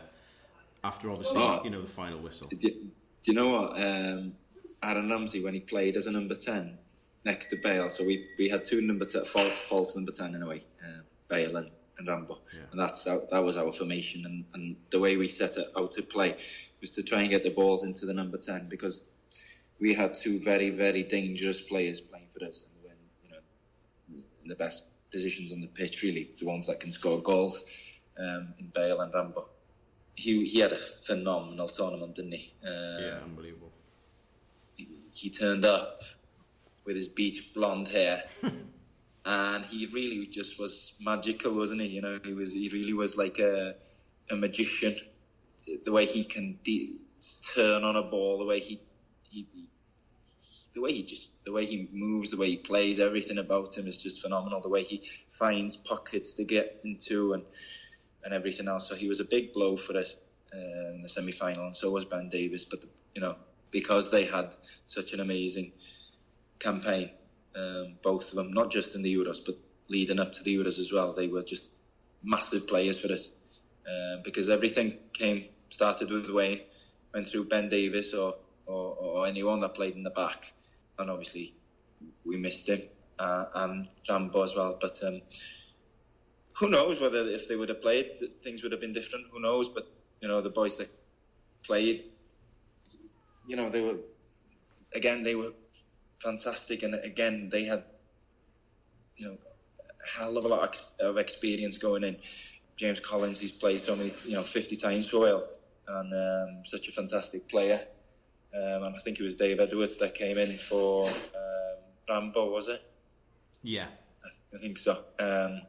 B: after obviously oh, you know the final whistle?
A: Do, do you know what um, Aaron Ramsey when he played as a number ten next to Bale? So we we had two number ten, false number ten in a way, uh, Bale and and Rambo, yeah. and that's that, that was our formation, and, and the way we set it out to play was to try and get the balls into the number ten because we had two very very dangerous players playing for us, and when you know in the best positions on the pitch, really the ones that can score goals um, in Bale and Rambo. He he had a phenomenal tournament, didn't he?
B: Um, yeah, unbelievable.
A: He, he turned up with his beach blonde hair. and he really just was magical, wasn't he? You know, he was he really was like a a magician. The way he can de- turn on a ball, the way he, he the way he just the way he moves, the way he plays, everything about him is just phenomenal. The way he finds pockets to get into and and everything else. So he was a big blow for us uh, in the semi final, and so was Ben Davies. But the, you know, because they had such an amazing campaign um, both of them, not just in the Euros, but leading up to the Euros as well. They were just massive players for us uh, because everything came started with Wayne, went through Ben Davies or, or, or anyone that played in the back, and obviously we missed him uh, and Rambo as well. But um, who knows whether if they would have played, things would have been different. Who knows? But you know the boys that played, you know they were again they were fantastic. And again, they had, you know, a hell of a lot of experience going in. James Collins, he's played so many, you know, 50 times for Wales, and um, such a fantastic player. Um, and I think it was Dave Edwards that came in for um, Rambo, was it?
B: Yeah,
A: I, th- I think so. Um,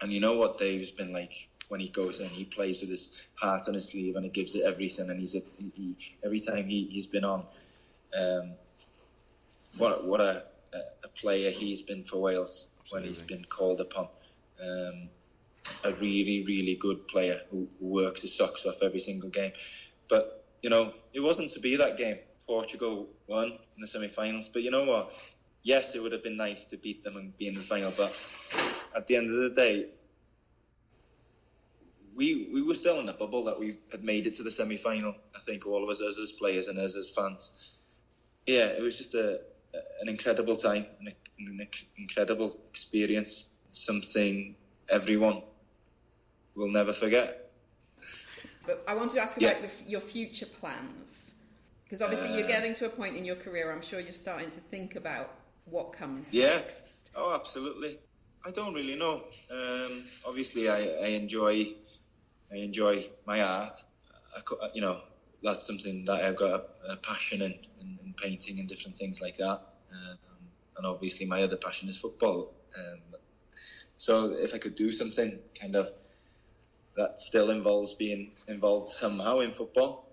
A: and you know what Dave's been like when he goes in, he plays with his heart on his sleeve and he gives it everything. And he's a, he, every time he, he's been on, um, what what a, a player he's been for Wales Absolutely. when he's been called upon. Um, a really, really good player who, who works his socks off every single game. But, you know, it wasn't to be that game. Portugal won in the semi-finals. But you know what? Yes, it would have been nice to beat them and be in the final. But at the end of the day, we we were still in a bubble that we had made it to the semi-final. I think all of us as, as players and as as fans. Yeah, it was just a, an incredible time, an, an incredible experience, something everyone will never forget.
C: But I want to ask about yeah. your, your, future plans. Because obviously uh, you're getting to a point in your career, I'm sure you're starting to think about what comes
A: yeah.
C: next.
A: Oh, absolutely. I don't really know. Um, obviously, I, I, enjoy I enjoy my art. I, you know, that's something that I've got a, a passion in, in, in, painting and different things like that. Um, and obviously, my other passion is football. Um, so if I could do something kind of that still involves being involved somehow in football,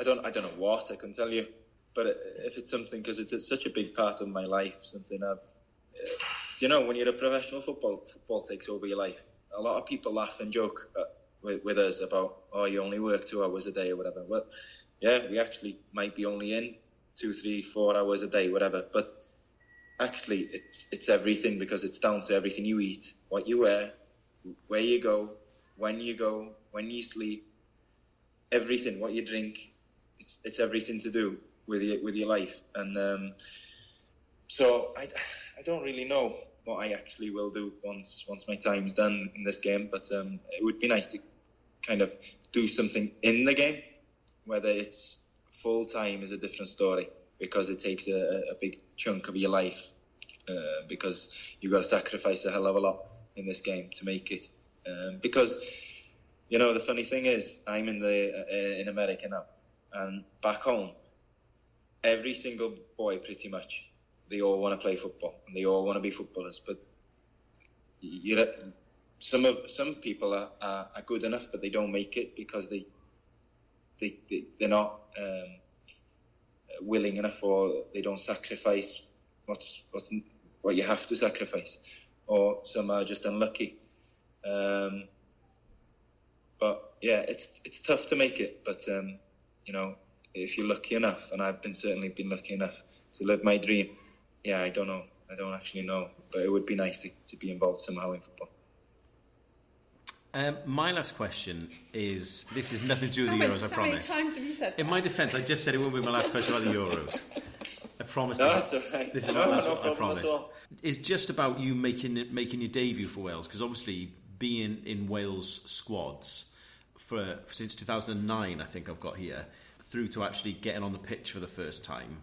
A: I don't I don't know what I can tell you, but if it's something because it's such a big part of my life, something I've. Uh, you know when you're a professional football, football takes over your life. A lot of people laugh and joke uh, with, with us about oh you only work two hours a day or whatever. Well, yeah, we actually might be only in two, three, four hours a day, whatever. But actually, it's it's everything because it's down to everything you eat, what you wear, where you go, when you go, when you sleep, everything, what you drink. It's it's everything to do with your with your life, and um, so I I don't really know what I actually will do once once my time's done in this game, but um, it would be nice to kind of do something in the game, whether it's full time is a different story because it takes a, a big chunk of your life uh, because you've got to sacrifice a hell of a lot in this game to make it. Um, because you know the funny thing is, I'm in the uh, in America now, and back home, every single boy pretty much they all want to play football and they all want to be footballers, but you know, some of some people are, are, are, good enough, but they don't make it because they they, they they're not um, willing enough, or they don't sacrifice what's what's what you have to sacrifice, or some are just unlucky. Um, but yeah, it's it's tough to make it, but um, you know, if you're lucky enough, and I've been certainly been lucky enough to live my dream. Yeah, I don't know. I don't actually know, but it would be nice to, to be involved somehow in football.
B: Um, my last question is this is nothing to do with the Euros, I promise.
C: How many times have you said
B: In
C: that?
B: my defence, I just said it won't be my last question about the Euros. I promise.
A: No, that's okay.
B: This is
A: no,
B: my last
A: no
B: one, I promise.
A: All.
B: It's just about you making making your debut for Wales because obviously being in Wales squads for since 2009, I think I've got here, through to actually getting on the pitch for the first time.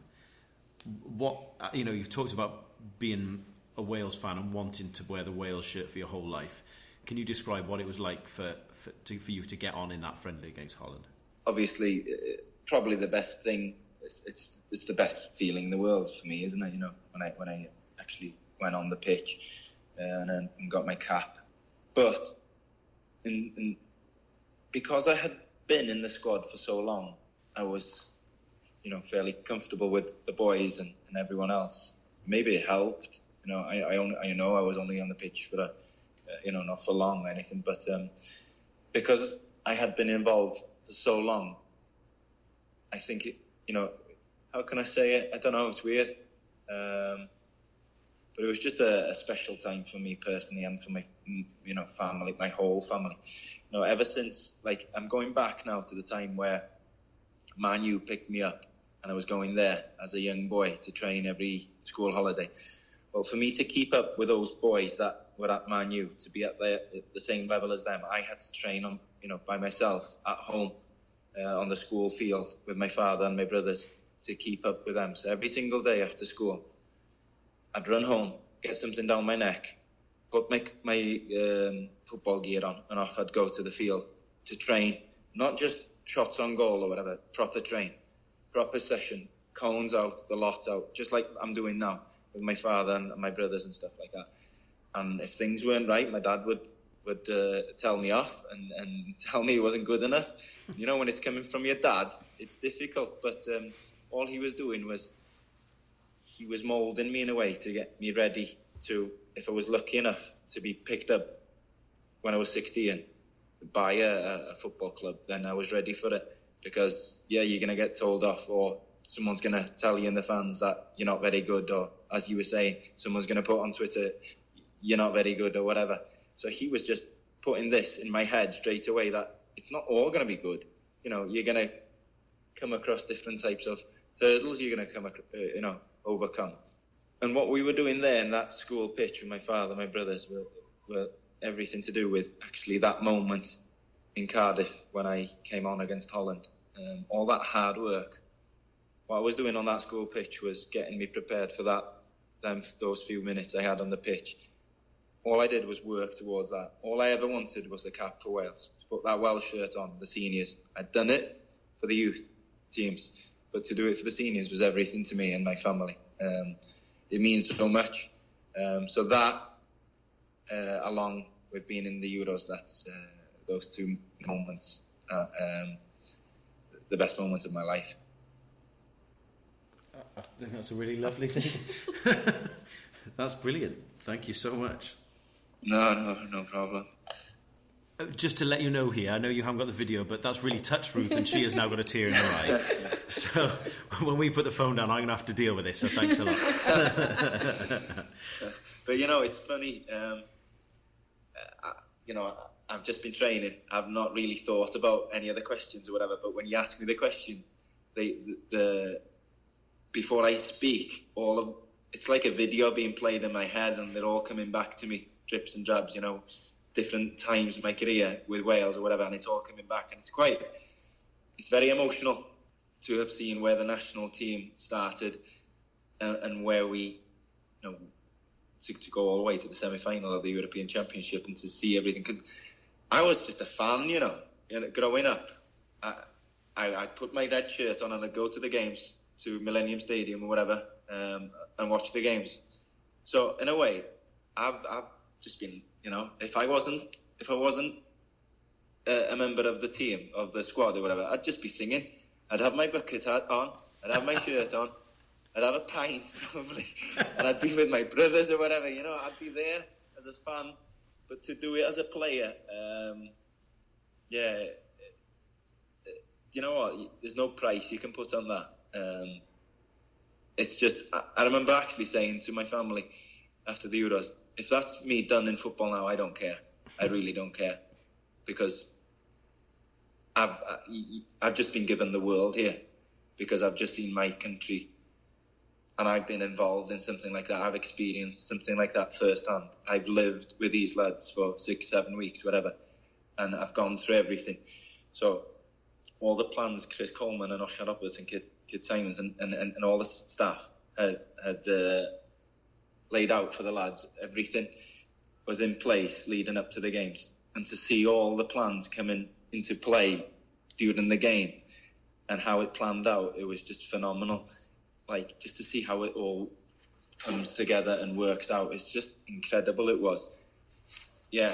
B: What you know, you've talked about being a Wales fan and wanting to wear the Wales shirt for your whole life. Can you describe what it was like for for, to, for you to get on in that friendly against Holland?
A: Obviously, uh, probably the best thing. It's, it's, it's the best feeling in the world for me, isn't it? You know, when I when I actually went on the pitch uh, and, and got my cap, but in, in, because I had been in the squad for so long, I was, you know, fairly comfortable with the boys and, and everyone else. Maybe it helped. You know, I I, only, I know I was only on the pitch for a you know, not for long or anything, but um, because I had been involved for so long, I think, it, you know, how can I say it? I don't know, it's weird. Um, but it was just a, a, special time for me personally and for my, you know, family, my whole family. You know, ever since, like, I'm going back now to the time where Man U picked me up and I was going there as a young boy to train every school holiday. Well, for me to keep up with those boys that were at Man U to be at the, the same level as them. I had to train on, you know, by myself at home uh, on the school field with my father and my brothers to keep up with them. So every single day after school, I'd run home, get something down my neck, put my, my um, football gear on, and off I'd go to the field to train. Not just shots on goal or whatever, proper train, proper session, cones out, the lot out, just like I'm doing now with my father and my brothers and stuff like that. And if things weren't right, my dad would would uh, tell me off and, and tell me it wasn't good enough. You know, when it's coming from your dad, it's difficult. But um, all he was doing was he was moulding me in a way to get me ready to, if I was lucky enough to be picked up when I was 16 by a, a football club, then I was ready for it. Because, yeah, you're going to get told off or someone's going to tell you in the fans that you're not very good or, as you were saying, someone's going to put on Twitter, you're not very good or whatever. So he was just putting this in my head straight away that it's not all going to be good. You know, you're going to come across different types of hurdles you're going to come, uh, you know, overcome. And what we were doing there in that school pitch with my father, my brothers, were, were everything to do with actually that moment in Cardiff when I came on against Holland. Um, all that hard work. What I was doing on that school pitch was getting me prepared for that, them, those few minutes I had on the pitch all I did was work towards that. All I ever wanted was a cap for Wales, to put that Welsh shirt on, the seniors. I'd done it for the youth teams, but to do it for the seniors was everything to me and my family. Um, it means so much. Um, so that, uh, along with being in the Euros, that's uh, those two moments, uh, um, the best moments of my life.
B: I think that's a really lovely thing. that's brilliant. Thank you so much.
A: No, no, no problem.
B: Uh, Just to let you know here, I know you haven't got the video, but that's really touched Ruth, and she has now got a tear in her eye. So when we put the phone down, I'm going to have to deal with this. So thanks a lot.
A: But you know, it's funny. Um, I, you know, I've just been training. I've not really thought about any other questions or whatever. But when you ask me the questions, they, the, the before I speak, all of it's like a video being played in my head, and they're all coming back to me, drips and drabs. You know, different times in my career with Wales or whatever, and it's all coming back, and it's quite. It's very emotional to have seen where the national team started uh, and where we, you know, to, to go all the way to the semi-final of the European Championship and to see everything. Because I was just a fan, you know, you know growing up. I, I, I'd put my red shirt on and I'd go to the games, to Millennium Stadium or whatever, um, and watch the games. So in a way, I've, I've just been, you know, if I wasn't, if I wasn't a, a member of the team, of the squad or whatever, I'd just be singing. I'd have my bucket hat on, I'd have my shirt on, I'd have a pint probably, and I'd be with my brothers or whatever. You know, I'd be there as a fan, but to do it as a player, um, yeah, you know what? There's no price you can put on that. Um, it's just, I, I remember actually saying to my family after the Euros, if that's me done in football now, I don't care. I really don't care because I've I've just been given the world here because I've just seen my country and I've been involved in something like that. I've experienced something like that firsthand. I've lived with these lads for six, seven weeks, whatever, and I've gone through everything. So all the plans Chris Coleman and Osian Roberts and Kid, Kit Symons and, and, and, and all the staff had had uh, laid out for the lads, everything was in place leading up to the games, and to see all the plans coming into play during the game and how it planned out, it was just phenomenal. Like just to see how it all comes together and works out, it's just incredible. It was, yeah,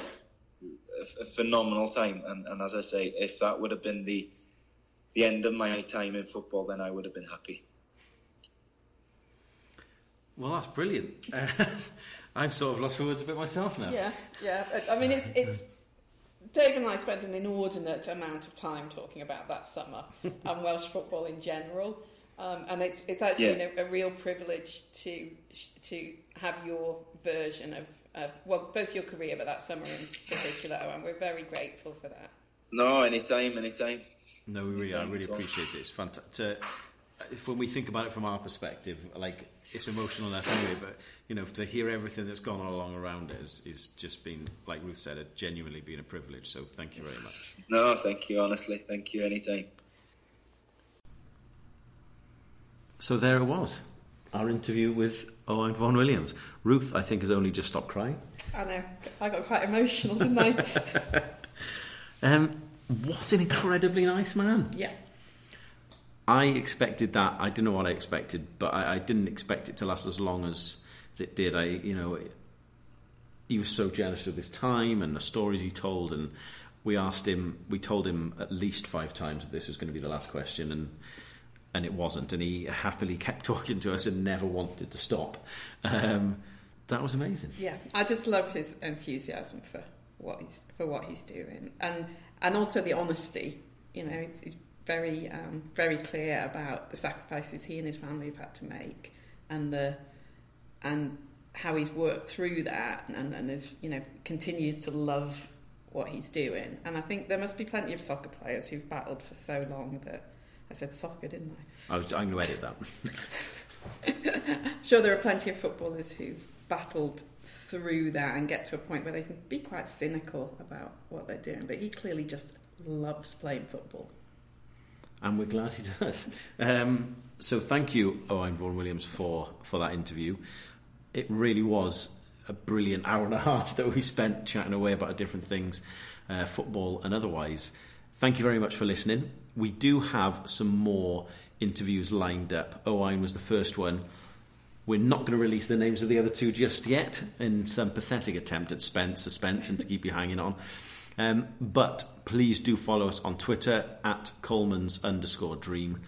A: a, a phenomenal time. And, and as I say, if that would have been the the end of my time in football, then I would have been happy.
B: Well, that's brilliant. Uh, I'm sort of lost for words a bit myself now.
C: Yeah, yeah. I I mean, it's it's. Dave and I spent an inordinate amount of time talking about that summer and Welsh football in general, um, and it's it's actually
A: Yeah.
C: a, a real privilege to to have your version of, of well both your career but that summer in particular, and we're very grateful for that.
A: No, anytime, anytime.
B: No, we really, I really
A: at
B: appreciate it. It's fantastic. When we think about it from our perspective, like it's emotional enough anyway, but you know, to hear everything that's gone on along around it is, is just been, like Ruth said, it genuinely been a privilege. So thank you very much.
A: No, thank you, honestly. Thank you, anytime.
B: So there it was, our interview with Owain Fôn Williams. Ruth, I think, has only just stopped crying.
C: I know I got quite emotional, didn't I?
B: Um, what an incredibly nice man.
C: yeah,
B: I expected that. I don't know what I expected, but I, I didn't expect it to last as long as it did. I, you know, he was so generous with his time and the stories he told, and we asked him. We told him at least five times that this was going to be the last question, and and it wasn't. And he happily kept talking to us and never wanted to stop. Um, that was amazing.
C: Yeah, I just love his enthusiasm for what he's for what he's doing, and and also the honesty. You know, very um, very clear about the sacrifices he and his family have had to make, and the and how he's worked through that, and and is you know continues to love what he's doing. And I think there must be plenty of soccer players who've battled for so long that I said soccer, didn't I?
B: I was, I'm going to edit that.
C: sure there are plenty of footballers who've battled through that and get to a point where they can be quite cynical about what they're doing. But he clearly just loves playing football.
B: And we're glad he does. Um, so thank you, Owain Fôn Williams, for for that interview. It really was a brilliant hour and a half that we spent chatting away about different things, uh, football and otherwise. Thank you very much for listening. We do have some more interviews lined up. Owain was the first one. We're not going to release the names of the other two just yet in some pathetic attempt at spend suspense and to keep you hanging on. Um, but please do follow us on Twitter at Coleman's underscore dream.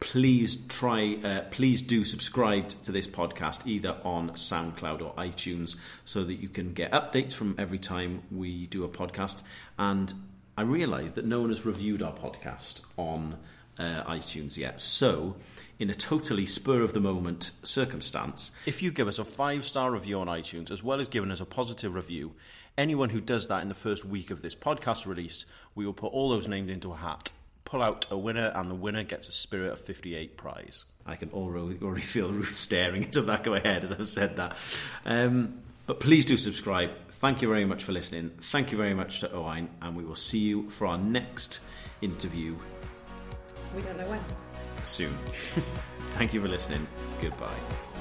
B: Please try, uh, please do subscribe to this podcast either on SoundCloud or iTunes so that you can get updates from every time we do a podcast. And I realise that no one has reviewed our podcast on uh, iTunes yet. So, in a totally spur of the moment circumstance, if you give us a five star review on iTunes as well as giving us a positive review, anyone who does that in the first week of this podcast release, we will put all those names into a hat, pull out a winner, and the winner gets a Spirit of 58 prize. I can already, already feel Ruth staring into the back of my head as I've said that. Um, but please do subscribe. Thank you very much for listening. Thank you very much to Owain, and we will see you for our next interview
C: We don't know when.
B: soon. Thank you for listening. Goodbye.